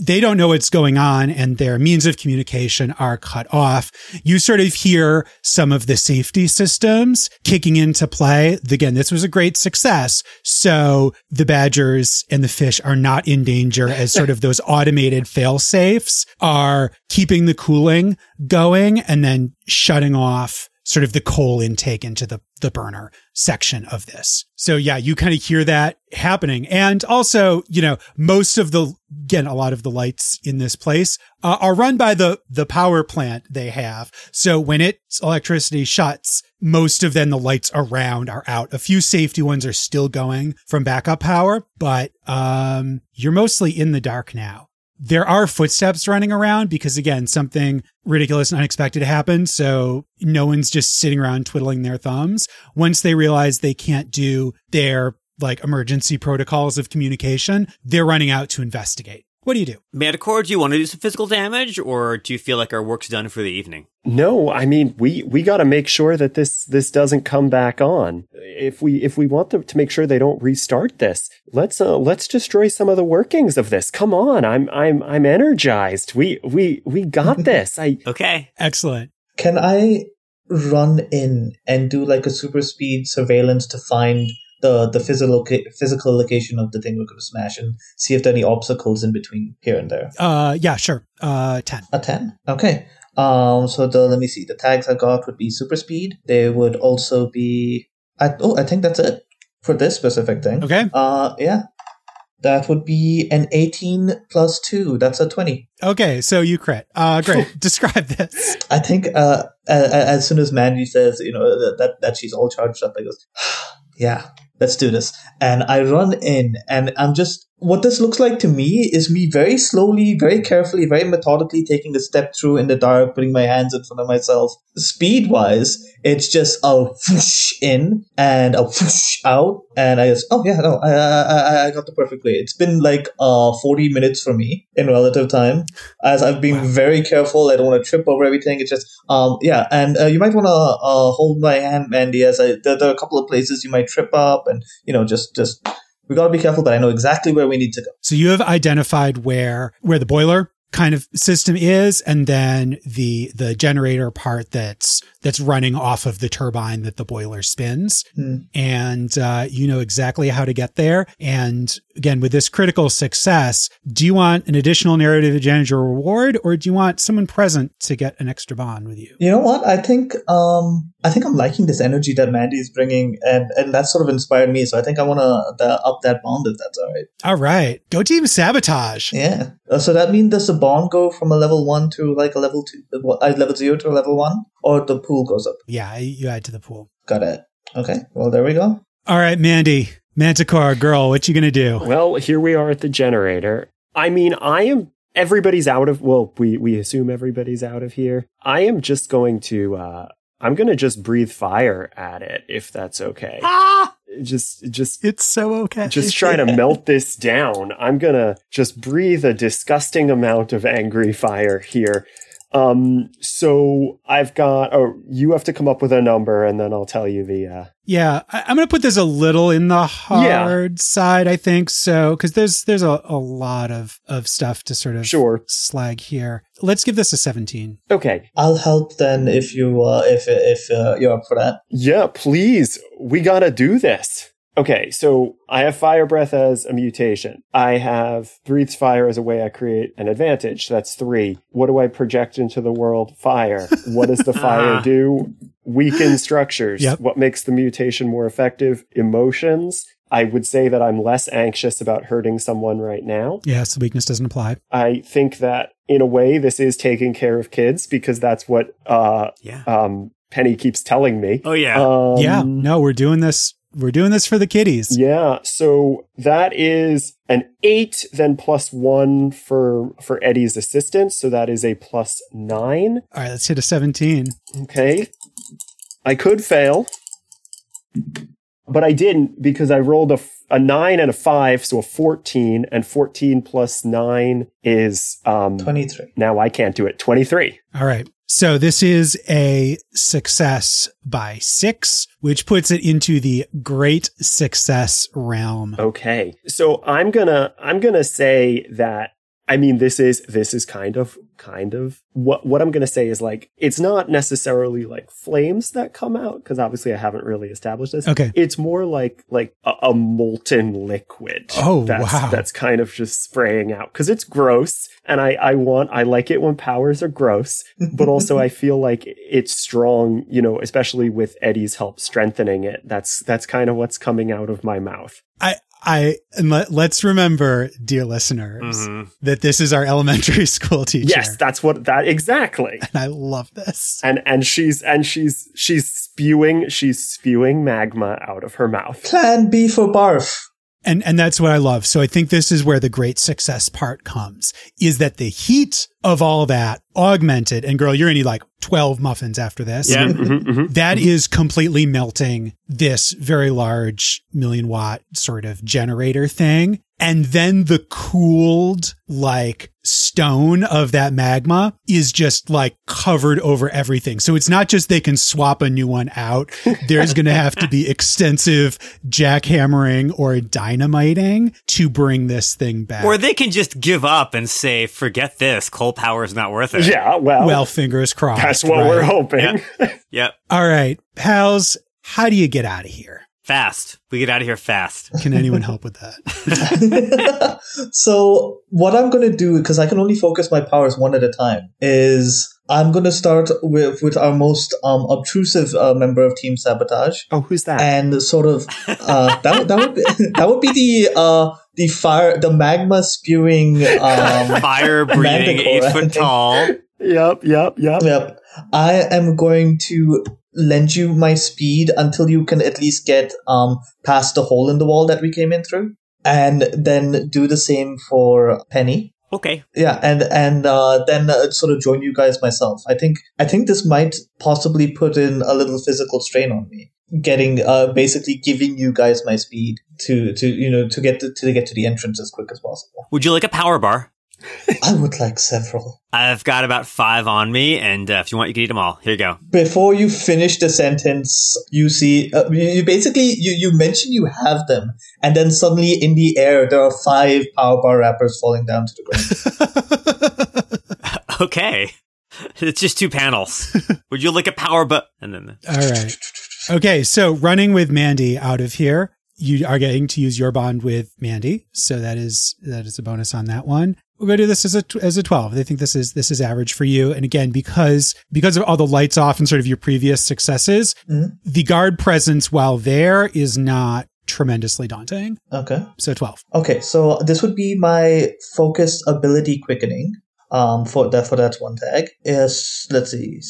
[SPEAKER 1] they don't know what's going on and their means of communication are cut off. You sort of hear some of the safety systems kicking into play. Again, this was a great success. So the badgers and the fish are not in danger as sort of those automated fail safes are keeping the cooling going and then shutting off sort of the coal intake into the, the burner section of this. So yeah, you kind of hear that happening. And also, you know, most of the, again, a lot of the lights in this place uh, are run by the, the power plant they have. So when its electricity shuts, most of then the lights around are out. A few safety ones are still going from backup power, but, um, you're mostly in the dark now there are footsteps running around because again, something ridiculous and unexpected happened. So no one's just sitting around twiddling their thumbs. Once they realize they can't do their like emergency protocols of communication, they're running out to investigate. What do you do?
[SPEAKER 3] Manticore, do you want to do some physical damage or do you feel like our work's done for the evening?
[SPEAKER 2] No, I mean we we got to make sure that this this doesn't come back on. If we if we want them to make sure they don't restart this, let's uh, let's destroy some of the workings of this. Come on, I'm I'm I'm energized. We we we got [laughs] this. I
[SPEAKER 3] Okay.
[SPEAKER 1] Excellent.
[SPEAKER 4] Can I run in and do like a super speed surveillance to find the the physical physical location of the thing we're going to smash and see if there are any obstacles in between here and there?
[SPEAKER 1] Uh, yeah, sure. Uh, 10.
[SPEAKER 4] A ten. Okay. Um. So the let me see. The tags I got would be super speed. They would also be. I oh I think that's it for this specific thing.
[SPEAKER 1] Okay.
[SPEAKER 4] Uh. Yeah. That would be an 18 plus 2. That's a 20.
[SPEAKER 1] Okay. So you crit. Uh, great. [laughs] Describe this.
[SPEAKER 4] I think uh, a- a- as soon as Mandy says, you know, that, that, that she's all charged up, I goes, [sighs] yeah, let's do this. And I run in and I'm just what this looks like to me is me very slowly, very carefully, very methodically taking a step through in the dark, putting my hands in front of myself. Speed wise, it's just a whoosh in and a whoosh out, and I just oh yeah no I I I got the perfect way. It's been like uh forty minutes for me in relative time, as I've been wow. very careful. I don't want to trip over everything. It's just um yeah, and uh, you might want to uh, hold my hand, Mandy, as I there, there are a couple of places you might trip up, and you know just just we got to be careful, but I know exactly where we need to go.
[SPEAKER 1] So you have identified where where the boiler kind of system is and then the the generator part that's that's running off of the turbine that the boiler spins. Mm. and uh, you know exactly how to get there. And again with this critical success do you want an additional narrative advantage or reward or do you want someone present to get an extra bond with you?
[SPEAKER 4] You know what? I think um i think i'm liking this energy that mandy is bringing and and that sort of inspired me. So i think i want to up that bond if that's all right.
[SPEAKER 1] All right. Go team sabotage.
[SPEAKER 4] Yeah. Uh, so that means does the bond go from a level one to like a level two, uh, level zero to a level one, or the pool goes up?
[SPEAKER 1] Yeah, you add to the pool.
[SPEAKER 4] Got it. Okay. Well, there we go.
[SPEAKER 1] All right, Mandy, Manticore girl, what you gonna do?
[SPEAKER 2] Well, here we are at the generator. I mean, I am. Everybody's out of. Well, we we assume everybody's out of here. I am just going to. uh I'm gonna just breathe fire at it if that's okay.
[SPEAKER 1] Ah!
[SPEAKER 2] Just, just,
[SPEAKER 1] it's so okay.
[SPEAKER 2] Just try to [laughs] melt this down. I'm gonna just breathe a disgusting amount of angry fire here. Um, so I've got, oh, you have to come up with a number and then I'll tell you the, uh,
[SPEAKER 1] yeah, I, am going to put this a little in the hard yeah. side, I think. So, cause there's, there's a, a lot of, of stuff to sort of
[SPEAKER 2] sure.
[SPEAKER 1] slag here. Let's give this a 17.
[SPEAKER 2] Okay.
[SPEAKER 4] I'll help then if you, uh, if, if, uh, you're up for that.
[SPEAKER 2] Yeah, please. We got to do this. Okay, so I have fire breath as a mutation. I have breathes fire as a way I create an advantage. That's three. What do I project into the world? Fire. What does the [laughs] fire do? Weaken structures.
[SPEAKER 1] Yep.
[SPEAKER 2] What makes the mutation more effective? Emotions. I would say that I'm less anxious about hurting someone right now.
[SPEAKER 1] Yes, the weakness doesn't apply.
[SPEAKER 2] I think that in a way this is taking care of kids because that's what uh
[SPEAKER 3] yeah.
[SPEAKER 2] um Penny keeps telling me.
[SPEAKER 3] Oh yeah.
[SPEAKER 2] Um,
[SPEAKER 1] yeah. No, we're doing this we're doing this for the kiddies.
[SPEAKER 2] Yeah. So that is an eight, then plus one for for Eddie's assistance. So that is a plus nine.
[SPEAKER 1] All right, let's hit a seventeen.
[SPEAKER 2] Okay. I could fail, but I didn't because I rolled a, a nine and a five, so a fourteen, and fourteen plus nine is um
[SPEAKER 4] twenty three.
[SPEAKER 2] Now I can't do it. Twenty three.
[SPEAKER 1] All right. So this is a success by six, which puts it into the great success realm.
[SPEAKER 2] Okay. So I'm gonna, I'm gonna say that I mean, this is this is kind of kind of what what I'm going to say is like it's not necessarily like flames that come out because obviously I haven't really established this.
[SPEAKER 1] Okay,
[SPEAKER 2] it's more like like a, a molten liquid.
[SPEAKER 1] Oh
[SPEAKER 2] that's,
[SPEAKER 1] wow,
[SPEAKER 2] that's kind of just spraying out because it's gross, and I I want I like it when powers are gross, but also [laughs] I feel like it's strong. You know, especially with Eddie's help strengthening it. That's that's kind of what's coming out of my mouth.
[SPEAKER 1] I I and let, us remember, dear listeners, mm-hmm. that this is our elementary [laughs] school teacher.
[SPEAKER 2] Yes, that's what that exactly.
[SPEAKER 1] And I love this.
[SPEAKER 2] And and she's and she's she's spewing she's spewing magma out of her mouth.
[SPEAKER 4] Plan B for barf.
[SPEAKER 1] And and that's what I love. So I think this is where the great success part comes is that the heat of all that augmented and girl you're going to need like 12 muffins after this.
[SPEAKER 3] Yeah.
[SPEAKER 2] Mm-hmm, mm-hmm,
[SPEAKER 1] that mm-hmm. completely melting this very large million watt sort of generator thing and then the cooled like stone of that magma is just like covered over everything. So it's not just they can swap a new one out. [laughs] There's going to have to be extensive jackhammering or dynamiting to bring this thing back.
[SPEAKER 3] Or they can just give up and say, forget this. Coal power is not worth it.
[SPEAKER 2] Yeah. Well,
[SPEAKER 1] well, fingers crossed.
[SPEAKER 2] That's what right? we're hoping.
[SPEAKER 3] Yep. yep.
[SPEAKER 1] All right. Pals, how do you get out of here?
[SPEAKER 3] Fast. We get out of here fast.
[SPEAKER 1] Can anyone help with that? [laughs]
[SPEAKER 4] so, what I'm going to do, because I can only focus my powers one at a time, is I'm going to start with, with our most um, obtrusive uh, member of Team Sabotage.
[SPEAKER 2] Oh, who's that?
[SPEAKER 4] And sort of uh, [laughs] that, that would be, [laughs] that would be the uh, the fire the magma spewing um,
[SPEAKER 3] fire breathing eight foot tall.
[SPEAKER 2] Yep, yep, yep.
[SPEAKER 4] Yep. I am going to lend you my speed until you can at least get um past the hole in the wall that we came in through. and then do the same for Penny.
[SPEAKER 3] Okay.
[SPEAKER 4] Yeah, and and uh, then uh, sort of join you guys myself. I think I think this might possibly put in a little physical strain on me. Getting uh, basically giving you guys my speed to to you know to get to, to get to the entrance as quick as possible.
[SPEAKER 3] Would you like a power bar?
[SPEAKER 4] I would like several.
[SPEAKER 3] I've got about five on me, and uh, if you want, you can eat them all. Here you go.
[SPEAKER 4] Before you finish the sentence, you see uh, you, you basically you you mention you have them, and then suddenly in the air there are five power bar wrappers falling down to the ground. [laughs]
[SPEAKER 3] Okay. It's just two panels. [laughs] Would you like a power but and then
[SPEAKER 1] All right. Okay, so running with Mandy out of here, you are getting to use your bond with Mandy, so that is that is a bonus on that one. We're going to do this as a as a twelve. they think this is this is average for you. And again, because because of all the lights off and sort of your previous successes,
[SPEAKER 4] Mhm.
[SPEAKER 1] the guard presence while there is not tremendously daunting.
[SPEAKER 4] Okay.
[SPEAKER 1] So twelve.
[SPEAKER 4] Okay, so this would be my focused ability quickening. Um, for that for that one tag is let's see.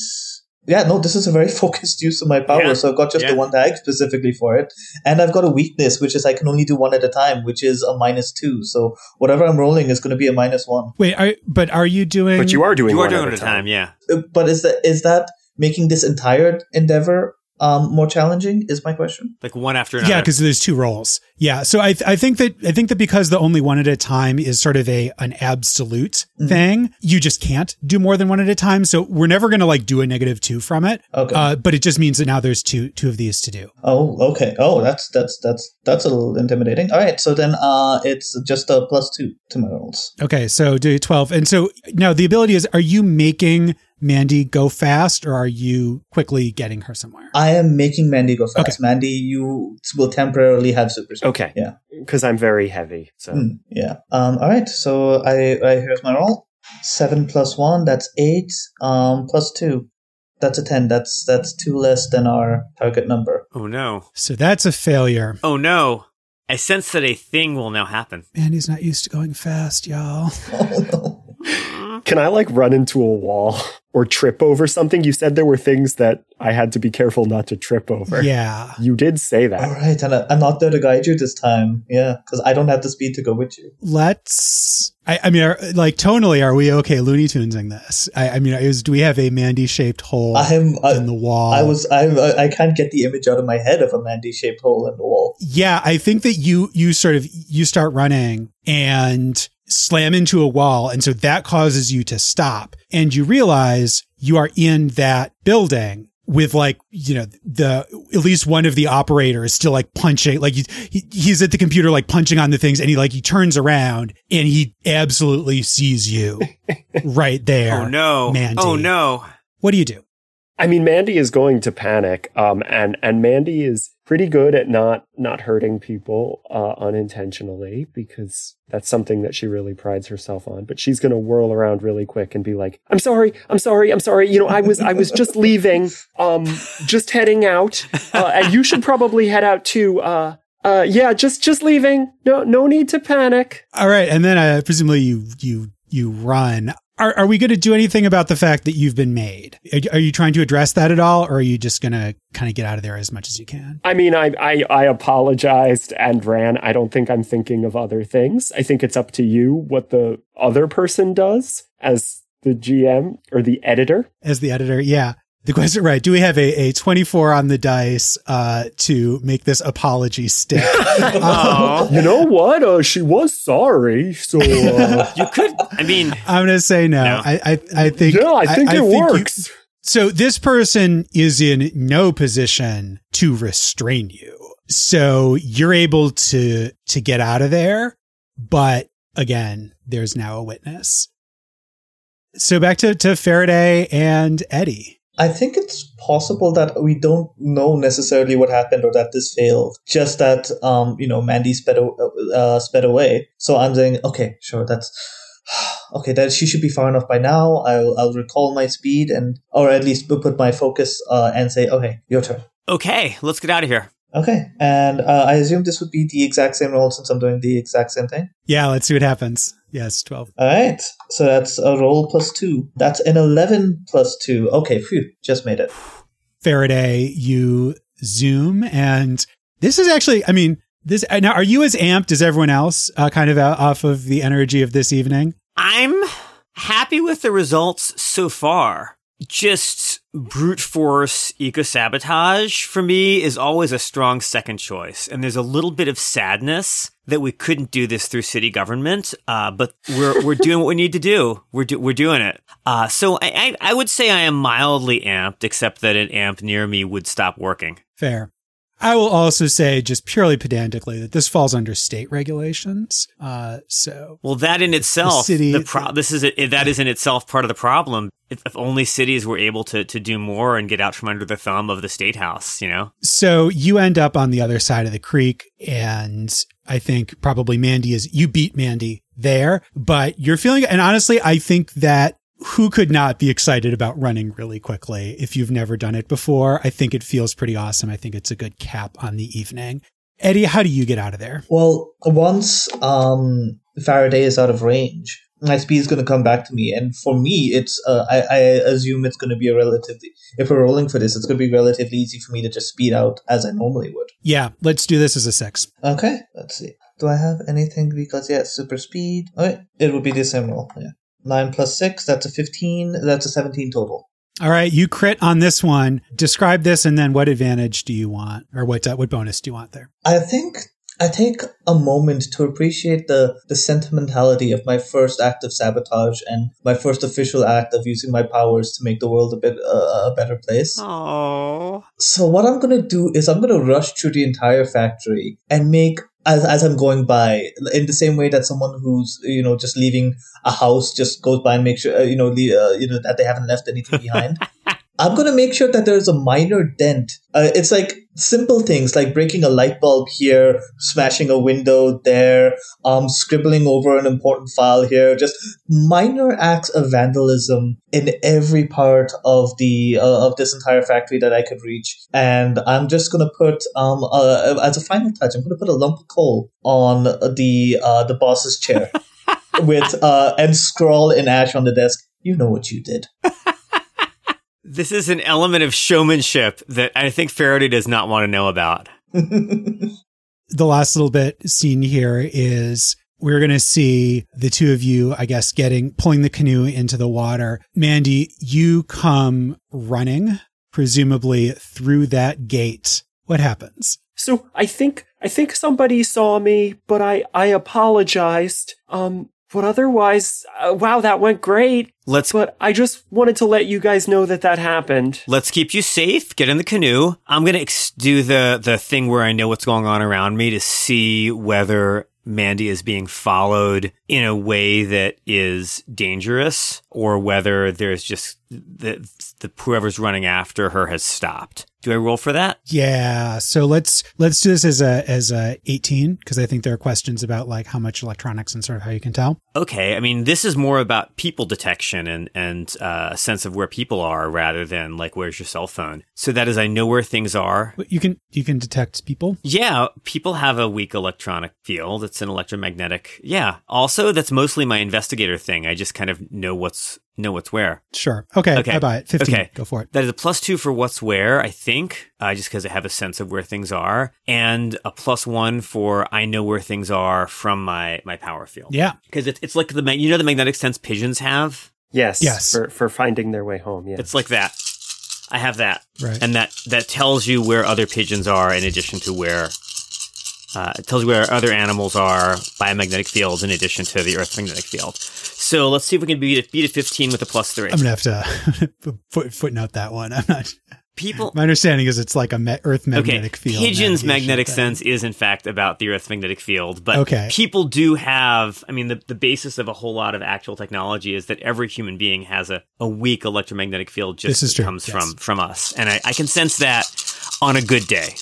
[SPEAKER 4] S- Yeah, no, this is a very [laughs] focused use of my power,
[SPEAKER 3] Yeah,
[SPEAKER 4] so I've got just the one tag specifically for it, and I've got a weakness, which is I can only do one at a time, which is a minus two. So whatever I'm rolling is going to be a minus one.
[SPEAKER 1] Wait, are, but are you doing?
[SPEAKER 2] But you are doing
[SPEAKER 3] you are
[SPEAKER 2] one
[SPEAKER 3] doing
[SPEAKER 2] at
[SPEAKER 3] it at a time, yeah.
[SPEAKER 4] Uh, But is that is that making this entire endeavor um more challenging? Is my question.
[SPEAKER 3] Like one after another.
[SPEAKER 1] Yeah, because there's two roles. Yeah, so I I think that I think that because the only one at a time is sort of a an absolute
[SPEAKER 4] Mhm.
[SPEAKER 1] thing, you just can't do more than one at a time. So we're never going to like do a negative two from it.
[SPEAKER 4] Okay.
[SPEAKER 1] Uh, but it just means that now there's two two of these to do.
[SPEAKER 4] Oh, okay. Oh, that's that's that's that's a little intimidating. All right, so then uh, it's just a plus two to my rolls.
[SPEAKER 1] Okay, so do twelve, and so now the ability is: Are you making Mandy go fast, or are you quickly getting her somewhere?
[SPEAKER 4] I am making Mandy go fast.
[SPEAKER 1] Okay.
[SPEAKER 4] Mandy, you will temporarily have super speed.
[SPEAKER 2] Okay.
[SPEAKER 4] Yeah.
[SPEAKER 2] Because I'm very heavy. So
[SPEAKER 4] Mm, yeah. Um. All right. So I, I here's my roll. Seven plus one. That's eight. Um. Plus two. That's a ten. That's that's two less than our target number.
[SPEAKER 3] Oh no.
[SPEAKER 1] So that's a failure.
[SPEAKER 3] Oh no. I sense that a thing will now happen.
[SPEAKER 1] Mandy's not used to going fast, y'all.
[SPEAKER 4] Oh [laughs] no. [laughs]
[SPEAKER 2] can I like run into a wall [laughs] or trip over something? You said there were things that I had to be careful not to trip over.
[SPEAKER 1] Yeah.
[SPEAKER 2] You did say that.
[SPEAKER 4] right, and I, I'm not there to guide you this time. Yeah, because I don't have the speed to go with you.
[SPEAKER 1] let's I, I mean are, like tonally are we okay looney tunesing this i, I mean is do we have a mandy shaped hole
[SPEAKER 4] I'm. I, uh,
[SPEAKER 1] in the wall
[SPEAKER 4] I was. I. I can't get the image out of my head of a Mandy-shaped hole in the wall.
[SPEAKER 1] yeah i think that you you sort of you start running and slam into a wall and so that causes you to stop and you realize you are in that building with like you know the at least one of the operators still like punching like he, he he's at the computer like punching on the things and he like he turns around and he absolutely sees you [laughs] right there
[SPEAKER 3] Oh no.
[SPEAKER 1] Mandy.
[SPEAKER 3] Oh no.
[SPEAKER 1] what do you do
[SPEAKER 2] I mean, Mandy is going to panic, um, and and Mandy is pretty good at not not hurting people uh, unintentionally because that's something that she really prides herself on. But she's going to whirl around really quick and be like, "I'm sorry, I'm sorry, I'm sorry. You know, I was I was just [laughs] leaving, um, just heading out, uh, and you should probably head out too. Uh, uh, yeah, just just leaving. No no need to panic."
[SPEAKER 1] all right and then uh, presumably you you you run are, are we going to do anything about the fact that you've been made are, are you trying to address that at all or are you just going to kind of get out of there as much as you can
[SPEAKER 2] I mean, I, I I apologized and ran. I don't think I'm thinking of other things. I think it's up to you what the other person does as the GM or the editor.
[SPEAKER 1] as the editor yeah the question right do we have a, a 24 on the dice uh to make this apology stick [laughs]
[SPEAKER 3] Oh.
[SPEAKER 2] You know what? Uh, she was sorry, so uh, [laughs]
[SPEAKER 3] you could I mean
[SPEAKER 1] i'm going to say no,
[SPEAKER 3] No.
[SPEAKER 1] I, I i think
[SPEAKER 2] yeah, I think it
[SPEAKER 1] you-
[SPEAKER 2] works.
[SPEAKER 1] So this person is in no position to restrain you. So you're able to, to get out of there. But again, there's now a witness. So back to, to Faraday and Eddie.
[SPEAKER 4] I think it's possible that we don't know necessarily what happened or that this failed. Just that, um, you know, Mandy sped, a- uh, sped away. So I'm saying, okay, sure, that's [sighs] okay. That she should be far enough by now. I'll I'll recall my speed and, or at least put my focus uh, and say, okay, your turn.
[SPEAKER 3] Okay, let's get out of here.
[SPEAKER 4] Okay, and uh, I assume this would be the exact same roll since I'm doing the exact same thing.
[SPEAKER 1] Yeah, let's see what happens. Yes, 12.
[SPEAKER 4] All right, so that's a roll plus two. That's an eleven plus two. Okay, phew, just made it.
[SPEAKER 1] Faraday, you zoom and this is actually, I mean, This now, are you as amped as everyone else? Uh, kind of out, off of the energy of this evening.
[SPEAKER 3] I'm happy with the results so far. Just brute force eco sabotage for me is always a strong second choice. And there's a little bit of sadness that we couldn't do this through city government. Uh, but we're, we're doing what we need to do. We're, do, we're doing it. Uh, so I, I, I would say I am mildly amped, except that an amp near me would stop working.
[SPEAKER 1] Fair. I will also say, just purely pedantically, that this falls under state regulations. Uh, so,
[SPEAKER 3] well, that in itself,
[SPEAKER 1] city-
[SPEAKER 3] the pro- this is a, that is in itself part of the problem. If, if only cities were able to to do more and get out from under the thumb of the state house, you know.
[SPEAKER 1] so you end up on the other side of the creek, and I think probably Mandy is you beat Mandy there, but you're feeling. And honestly, I think that who could not be excited about running really quickly if you've never done it before? I think it feels pretty awesome. I think it's a good cap on the evening. Eddie, how do you get out of there?
[SPEAKER 4] Well, once um, Faraday is out of range, my speed is going to come back to me, and for me, it's uh, I, I assume it's going to be a relatively. If we're rolling for this, it's going to be relatively easy for me to just speed out as I normally would.
[SPEAKER 1] Yeah, let's do this as a six.
[SPEAKER 4] Okay, let's see. Do I have anything? Because yeah, super speed. Oh, it would be the same roll. Yeah, nine plus six. That's a fifteen. That's a seventeen total.
[SPEAKER 1] All right, you crit on this one. Describe this, and then what advantage do you want, or what uh, what bonus do you want there?
[SPEAKER 4] I think I take a moment to appreciate the, the sentimentality of my first act of sabotage and my first official act of using my powers to make the world a bit uh, a better place.
[SPEAKER 3] Oh,
[SPEAKER 4] So what I'm gonna do is I'm gonna rush through the entire factory and make as as I'm going by, in the same way that someone who's you know just leaving a house just goes by and makes sure uh, you know le- uh, you know that they haven't left anything behind. [laughs] I'm gonna make sure that there's a minor dent. Uh, it's like simple things like breaking a light bulb here, smashing a window there, um, scribbling over an important file here. Just minor acts of vandalism in every part of the uh, of this entire factory that I could reach. And I'm just gonna put um uh, as a final touch, I'm gonna put a lump of coal on the uh, the boss's chair [laughs] with uh and scrawl in ash on the desk. You know what you did. [laughs]
[SPEAKER 3] this is an element of showmanship that I think Faraday does not want to know about. [laughs]
[SPEAKER 1] the last little bit scene here is we're going to see the two of you, I guess, getting, pulling the canoe into the water. Mandy, you come running, presumably through that gate. What happens?
[SPEAKER 2] So I think I think somebody saw me, but I I apologized. Um, but otherwise, uh, wow, that went great.
[SPEAKER 3] Let's
[SPEAKER 2] But I just wanted to let you guys know that that happened.
[SPEAKER 3] let's keep you safe. Get in the canoe. I'm gonna ex- do the the thing where I know what's going on around me to see whether Mandy is being followed in a way that is dangerous, or whether there's just the the whoever's running after her has stopped. Do I roll for that?
[SPEAKER 1] Yeah. So let's, let's do this as a, as a 18, because I think there are questions about like how much electronics and sort of how you can tell.
[SPEAKER 3] Okay, I mean, this is more about people detection and and uh, a sense of where people are rather than like where's your cell phone. So that is, I know where things are.
[SPEAKER 1] You can, you can detect people.
[SPEAKER 3] Yeah, people have a weak electronic field. It's an electromagnetic. Yeah. Also, that's mostly my investigator thing. I just kind of know what's know what's where.
[SPEAKER 1] Sure. Okay.
[SPEAKER 3] Okay.
[SPEAKER 1] I buy it. 15.
[SPEAKER 3] Okay.
[SPEAKER 1] Go for it.
[SPEAKER 3] That is a plus two for what's where, I think, uh, just because I have a sense of where things are, and a plus one for I know where things are from my my power field.
[SPEAKER 1] Yeah.
[SPEAKER 3] because it's it's like the mag- you know the magnetic sense pigeons have.
[SPEAKER 2] Yes.
[SPEAKER 1] Yes.
[SPEAKER 2] For for finding their way home. Yeah.
[SPEAKER 3] It's like that. I have that,
[SPEAKER 1] Right.
[SPEAKER 3] and that that tells you where other pigeons are in addition to where. Uh, it tells you where other animals are by a magnetic fields in addition to the Earth's magnetic field. So let's see if we can beat it, beat a 15 with a plus three.
[SPEAKER 1] I'm going to have to [laughs] foot, footnote that one. [laughs] I'm not,
[SPEAKER 3] People,
[SPEAKER 1] my understanding is it's like a me- Earth magnetic
[SPEAKER 3] okay,
[SPEAKER 1] field.
[SPEAKER 3] Pigeon's magnetic sense is in fact about the Earth's magnetic field, but
[SPEAKER 1] Okay.
[SPEAKER 3] people do have. I mean, the, the basis of a whole lot of actual technology is that every human being has a, a weak electromagnetic field just
[SPEAKER 1] This is true,
[SPEAKER 3] comes
[SPEAKER 1] yes.
[SPEAKER 3] from from us, and I, I can sense that on a good day.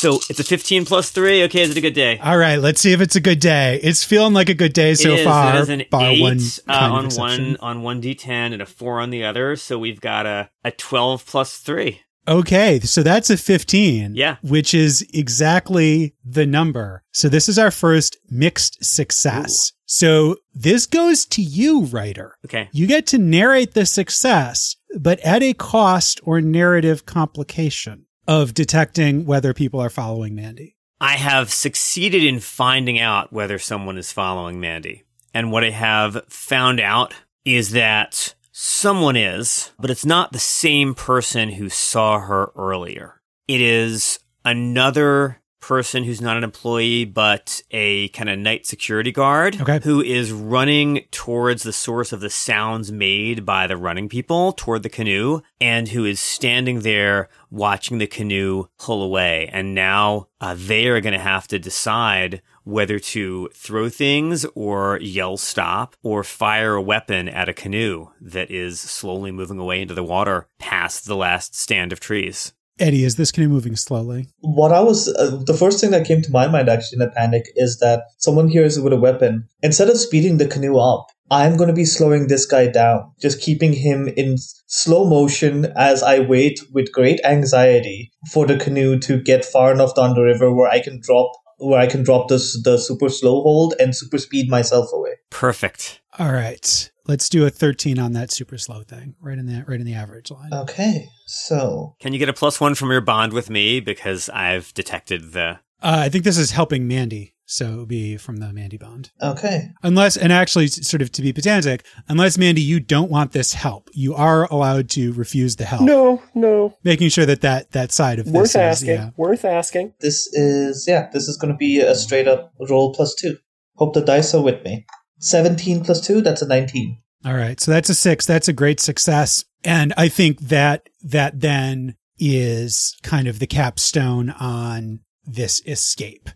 [SPEAKER 3] So it's a 15 plus three. Okay, is it a good day?
[SPEAKER 1] All right, let's see if it's a good day. It's feeling like a good day so
[SPEAKER 3] it is,
[SPEAKER 1] far.
[SPEAKER 3] It is an
[SPEAKER 1] bar
[SPEAKER 3] eight
[SPEAKER 1] one
[SPEAKER 3] uh, on one on one d10 and a four on the other. So we've got a a 12 plus three.
[SPEAKER 1] Okay, so that's a 15.
[SPEAKER 3] Yeah.
[SPEAKER 1] Which is exactly the number. So this is our first mixed success. So this goes to you, writer.
[SPEAKER 3] Okay.
[SPEAKER 1] You get to narrate the success, but at a cost or narrative complication of detecting whether people are following Mandy.
[SPEAKER 3] I have succeeded in finding out whether someone is following Mandy. And what I have found out is that someone is, but it's not the same person who saw her earlier. It is another person who's not an employee, but a kind of night security guard
[SPEAKER 1] Okay.
[SPEAKER 3] who is running towards the source of the sounds made by the running people toward the canoe and who is standing there watching the canoe pull away. And now uh, they are going to have to decide whether to throw things or yell stop or fire a weapon at a canoe that is slowly moving away into the water past the last stand of trees.
[SPEAKER 1] Eddie, is this canoe moving slowly?
[SPEAKER 4] What I was, uh, the first thing that came to my mind actually in a panic is that someone here is with a weapon. Instead of speeding the canoe up, I'm going to be slowing this guy down, just keeping him in slow motion as I wait with great anxiety for the canoe to get far enough down the river where I can drop where I can drop this the super slow hold and super speed myself away.
[SPEAKER 3] Perfect.
[SPEAKER 1] All right. Let's do a 13 on that super slow thing. Right in the right in the average line.
[SPEAKER 4] Okay, so
[SPEAKER 3] Can you get a plus one from your bond with me because I've detected the.
[SPEAKER 1] Uh, I think this is helping Mandy, so it would be from the Mandy bond.
[SPEAKER 4] okay,
[SPEAKER 1] Unless, and actually, sort of to be pedantic, unless Mandy, you don't want this help, you are allowed to refuse the help.
[SPEAKER 2] No, no.
[SPEAKER 1] Making sure that that that side of
[SPEAKER 2] Worth
[SPEAKER 1] this
[SPEAKER 2] asking.
[SPEAKER 1] is yeah.
[SPEAKER 2] Worth asking. Worth asking.
[SPEAKER 4] this is yeah, this is going to be a straight up roll plus two. Hope the dice are with me. Seventeen plus two, that's a nineteen.
[SPEAKER 1] All right. So that's a six. That's a great success. And I think that that then is kind of the capstone on this escape.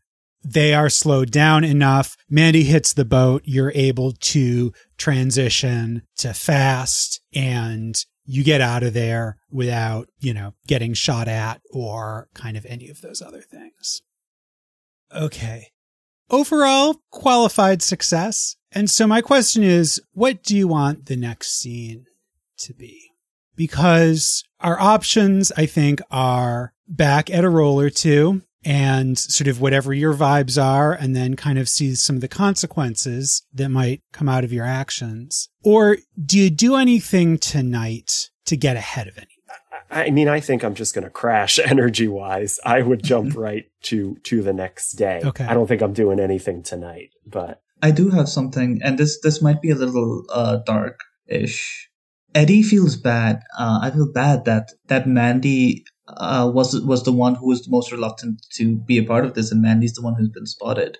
[SPEAKER 1] They are slowed down enough. Mandy hits the boat. You're able to transition to fast and you get out of there without, you know, getting shot at or kind of any of those other things. Okay. Overall, qualified success. And so my question is, what do you want the next scene to be? Because our options, I think, are back at a roll or two and sort of whatever your vibes are, and then kind of see some of the consequences that might come out of your actions. Or do you do anything tonight to get ahead of any?
[SPEAKER 2] I mean, I think I'm just going to crash [laughs] energy wise. I would jump right to to the next day.
[SPEAKER 1] Okay.
[SPEAKER 2] I don't think I'm doing anything tonight, but
[SPEAKER 4] I do have something, and this this might be a little uh, dark ish. Eddie feels bad. Uh, I feel bad that that Mandy uh, was was the one who was the most reluctant to be a part of this, and Mandy's the one who's been spotted.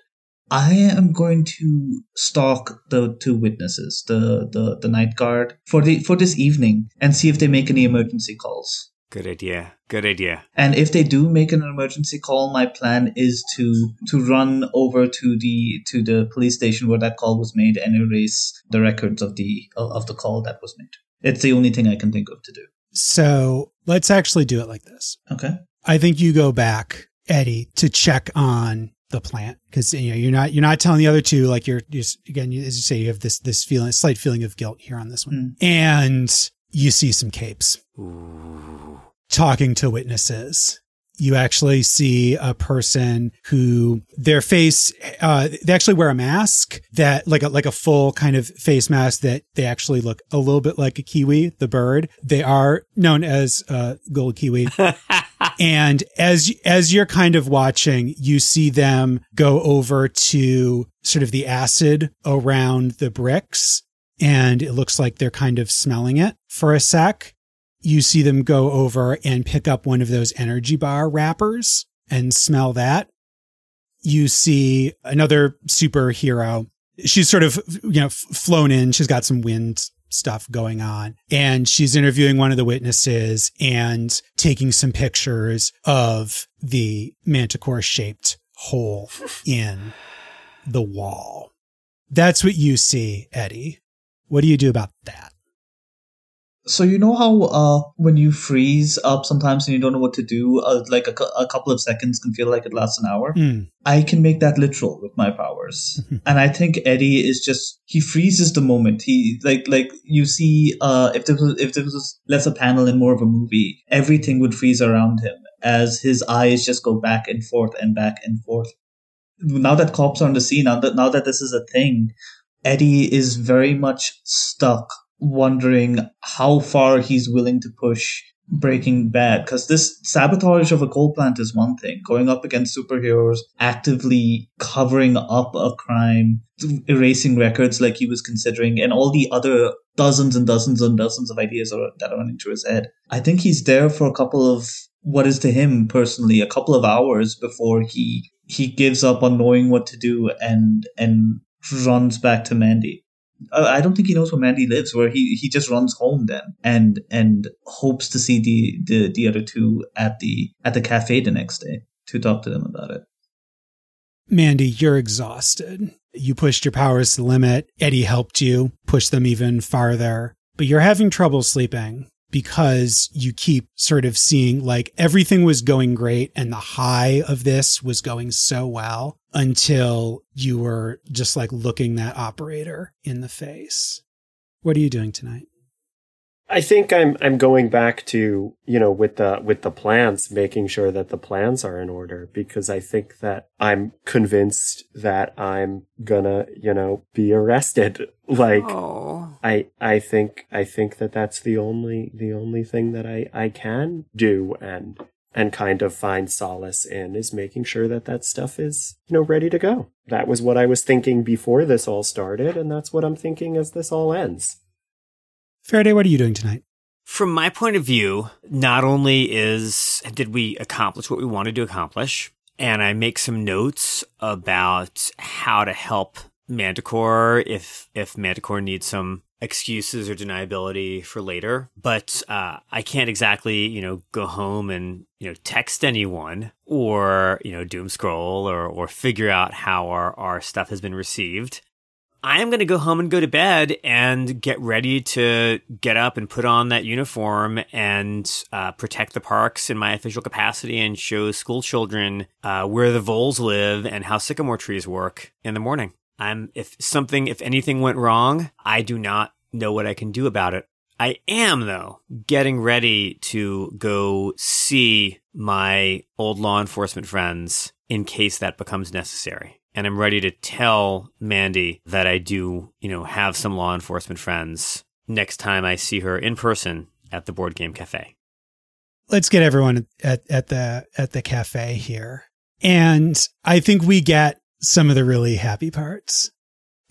[SPEAKER 4] I am going to stalk the two witnesses, the, the, the night guard, for the for this evening, and see if they make any emergency calls.
[SPEAKER 3] Good idea. Good idea.
[SPEAKER 4] And if they do make an emergency call, my plan is to to run over to the to the police station where that call was made and erase the records of the of of the call that was made. It's the only thing I can think of to do.
[SPEAKER 1] So let's actually do it like this.
[SPEAKER 4] Okay.
[SPEAKER 1] I think you go back, Eddie, to check on the plant because you know you're not you're not telling the other two like you're just again you, as you say you have this this feeling slight feeling of guilt here on this one. And you see some capes
[SPEAKER 3] Ooh.
[SPEAKER 1] talking to witnesses. You actually see a person who their face uh they actually wear a mask that like a like a full kind of face mask that they actually look a little bit like a kiwi the bird. They are known as uh gold kiwi [laughs] and as as you're kind of watching you see them go over to sort of the acid around the bricks and it looks like they're kind of smelling it for a sec you see them go over and pick up one of those energy bar wrappers and smell that. You see another superhero. She's sort of, you know, flown in. She's got some wind stuff going on and she's interviewing one of the witnesses and taking some pictures of the manticore shaped hole in the wall. That's what you see, Eddie. What do you do about that?
[SPEAKER 4] So you know how uh, when you freeze up sometimes and you don't know what to do, uh, like a, a couple of seconds can feel like it lasts an hour.
[SPEAKER 1] Hmm.
[SPEAKER 4] I can make that literal with my powers. [laughs] and I think Eddie is just he freezes the moment. He like like you see uh if this was if this was less a panel and more of a movie, everything would freeze around him as his eyes just go back and forth and back and forth. Now that cops are on the scene, now that now that this is a thing, Eddie is very much stuck wondering how far he's willing to push Breaking Bad because this sabotage of a coal plant is one thing. Going up against superheroes, actively covering up a crime, erasing records like he was considering, and all the other dozens and dozens and dozens of ideas are, that are running through his head. I think he's there for a couple of what is to him personally a couple of hours before he he gives up on knowing what to do and and runs back to Mandy. I don't think he knows where Mandy lives. Where he, he just runs home then and and hopes to see the, the the other two at the at the cafe the next day to talk to them about it.
[SPEAKER 1] Mandy, you're exhausted. You pushed your powers to the limit. Eddie helped you push them even farther, but you're having trouble sleeping because you keep sort of seeing like everything was going great and the high of this was going so well until you were just like looking that operator in the face. What are you doing tonight?
[SPEAKER 2] I think I'm I'm going back to, you know, with the with the plans, making sure that the plans are in order because I think that I'm convinced that I'm gonna, you know, be arrested. [laughs] Like
[SPEAKER 3] Oh.
[SPEAKER 2] I I think I think that that's the only the only thing that I I can do and and kind of find solace in is making sure that that stuff is, you know, ready to go. That was what I was thinking before this all started and that's what I'm thinking as this all ends.
[SPEAKER 1] Faraday, what are you doing tonight?
[SPEAKER 3] From my point of view, not only is did we accomplish what we wanted to accomplish, and I make some notes about how to help Manticore if if Manticore needs some excuses or deniability for later. But uh, I can't exactly, you know, go home and you know text anyone or you know doom scroll or or figure out how our our stuff has been received. I am going to go home and go to bed and get ready to get up and put on that uniform and uh, protect the parks in my official capacity and show school children uh, where the voles live and how sycamore trees work in the morning. I'm if something, if anything went wrong, I do not know what I can do about it. I am though getting ready to go see my old law enforcement friends in case that becomes necessary and I'm ready to tell Mandy that I do, you know, have some law enforcement friends next time I see her in person at the board game cafe.
[SPEAKER 1] Let's get everyone at, at the at the cafe here. And I think we get some of the really happy parts.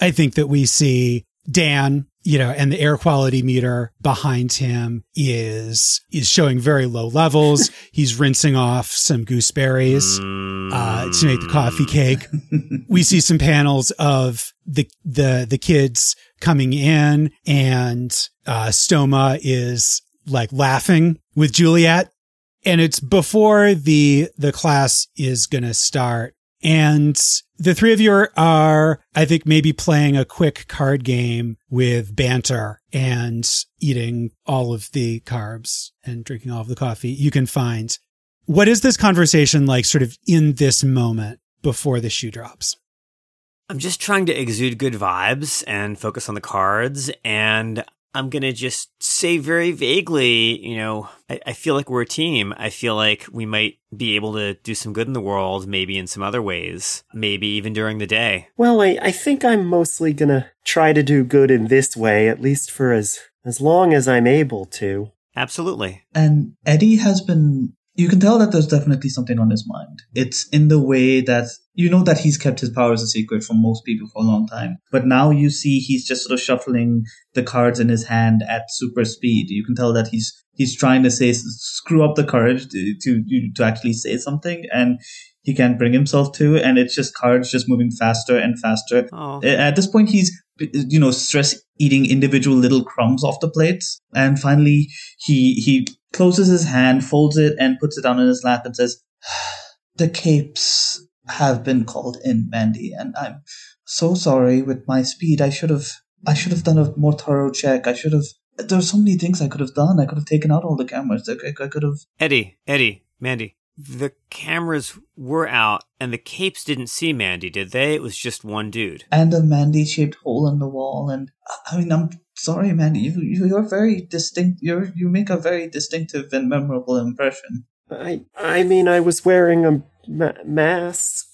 [SPEAKER 1] I think that we see Dan, you know, and the air quality meter behind him is is showing very low levels. [laughs] He's rinsing off some gooseberries uh, to make the coffee cake. we see some panels of the the the kids coming in, and uh, Stoma is like laughing with Juliet, and it's before the the class is gonna start. And the three of you are, I think, maybe playing a quick card game with banter and eating all of the carbs and drinking all of the coffee you can find. What is this conversation like, sort of in this moment before the shoe drops?
[SPEAKER 3] I'm just trying to exude good vibes and focus on the cards. And I'm going to just say very vaguely, you know, I, I, feel like we're a team. I feel like we might be able to do some good in the world, maybe in some other ways, maybe even during the day.
[SPEAKER 2] Well, I, I think I'm mostly going to try to do good in this way, at least for as, as long as I'm able to.
[SPEAKER 3] Absolutely.
[SPEAKER 4] And Eddie has been you can tell that there's definitely something on his mind. It's in the way that you know that he's kept his powers a secret from most people for a long time. But now you see he's just sort of shuffling the cards in his hand at super speed. You can tell that he's he's trying to say screw up the courage to to, to actually say something and he can't bring himself to and it's just cards just moving faster and faster.
[SPEAKER 3] Oh.
[SPEAKER 4] At this point he's you know stress eating individual little crumbs off the plates and finally he he closes his hand, folds it, and puts it down in his lap and says, [sighs] The capes have been called in, Mandy, and I'm so sorry with my speed. I should have I should have done a more thorough check. I should have there are so many things I could have done. I could have taken out all the cameras. I, I could have
[SPEAKER 3] Eddie, Eddie, Mandy. The cameras were out and the capes didn't see Mandy, did they? It was just one dude.
[SPEAKER 4] And a Mandy shaped hole in the wall and I mean I'm sorry, man. You you're very distinct. You you make a very distinctive and memorable impression.
[SPEAKER 2] I I mean, I was wearing a ma- mask,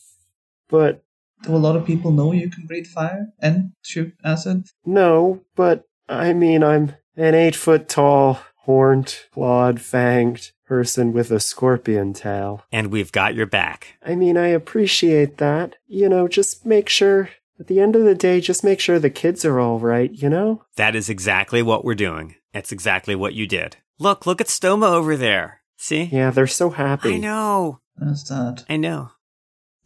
[SPEAKER 2] but
[SPEAKER 4] do a lot of people know you can breathe fire and shoot acid?
[SPEAKER 2] No, but I mean, I'm an eight foot tall horned, clawed, fanged person with a scorpion tail.
[SPEAKER 3] And we've got your back.
[SPEAKER 2] I mean, I appreciate that. You know, just make sure, at the end of the day, just make sure the kids are all right, you know?
[SPEAKER 3] That is exactly what we're doing. That's exactly what you did. Look, look at Stoma over there. See?
[SPEAKER 2] Yeah, they're so happy.
[SPEAKER 3] I know.
[SPEAKER 4] That's that.
[SPEAKER 3] I know.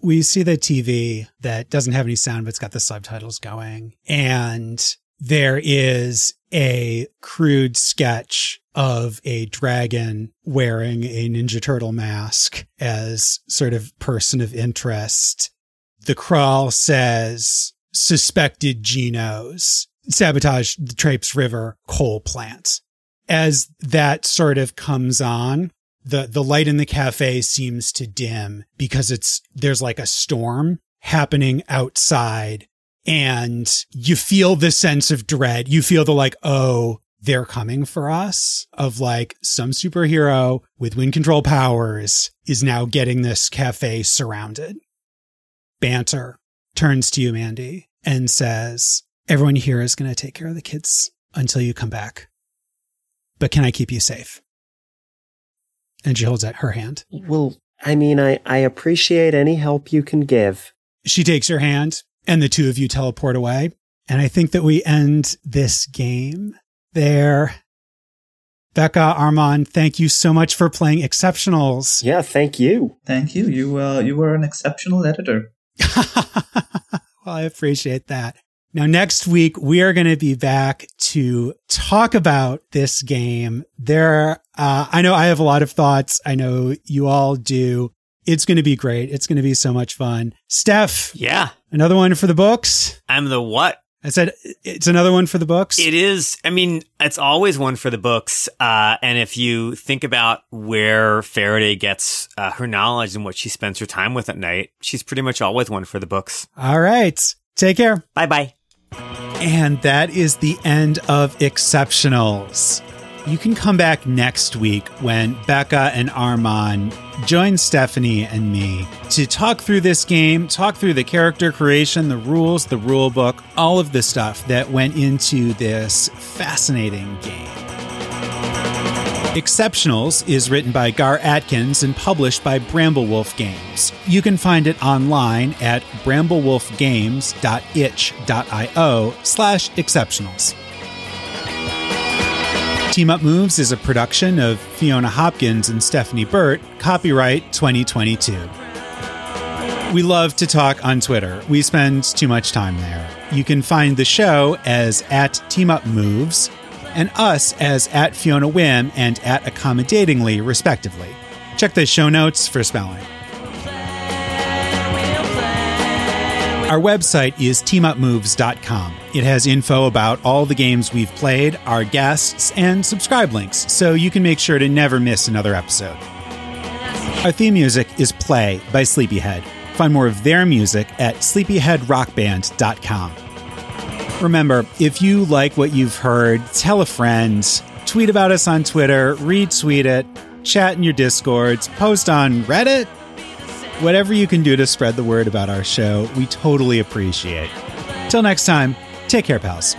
[SPEAKER 1] we see the TV that doesn't have any sound, but it's got the subtitles going. And there is a crude sketch of a dragon wearing a Ninja Turtle mask as sort of person of interest. The crawl says suspected genos sabotage the Traipse River coal plant. As that sort of comes on, the the light in the cafe seems to dim because it's there's like a storm happening outside and you feel the sense of dread you feel the like oh they're coming for us of like some superhero with wind control powers is now getting this cafe surrounded banter turns to you mandy and says everyone here is going to take care of the kids until you come back but can i keep you safe and she holds out her hand.
[SPEAKER 2] Well, I mean, I, I appreciate any help you can give.
[SPEAKER 1] She takes your hand, and the two of you teleport away. And I think that we end this game there. Becca, Armaan, thank you so much for playing Exceptionals.
[SPEAKER 2] Yeah, thank you.
[SPEAKER 4] Thank you. You uh, you were an exceptional editor. [laughs]
[SPEAKER 1] well, I appreciate that. Now, next week, we are going to be back to talk about this game. There, uh, I know I have a lot of thoughts. I know you all do. It's going to be great. It's going to be so much fun. Steph,
[SPEAKER 3] Yeah.
[SPEAKER 1] another one for the books.
[SPEAKER 3] I'm the what?
[SPEAKER 1] I said it's another one for the books.
[SPEAKER 3] It is. I mean, it's always one for the books. Uh, and if you think about where Faraday gets uh, her knowledge and what she spends her time with at night, she's pretty much always one for the books.
[SPEAKER 1] All right. Take care.
[SPEAKER 3] Bye bye.
[SPEAKER 1] And that is the end of Exceptionals. You can come back next week when Becca and Armaan join Stephanie and me to talk through this game, talk through the character creation, the rules, the rule book, all of the stuff that went into this fascinating game. Exceptionals is written by Gar Atkins and published by Bramblewolf Games. You can find it online at bramblewolfgames.itch.io slash exceptionals. Team Up Moves is a production of Fiona Hopkins and Stephanie Burt, copyright 2022. We love to talk on Twitter. We spend too much time there. You can find the show as at Team Up Moves and us as at Fiona Whim and at Accommodatingly, respectively. Check the show notes for spelling. Our website is teamupmoves.com. It has info about all the games we've played, our guests, and subscribe links, so you can make sure to never miss another episode. Our theme music is Play by Sleepyhead. Find more of their music at sleepyheadrockband.com. Remember, if you like what you've heard, tell a friend, tweet about us on Twitter, retweet it, chat in your discords, post on Reddit. Whatever you can do to spread the word about our show, we totally appreciate. Till next time, take care, pals.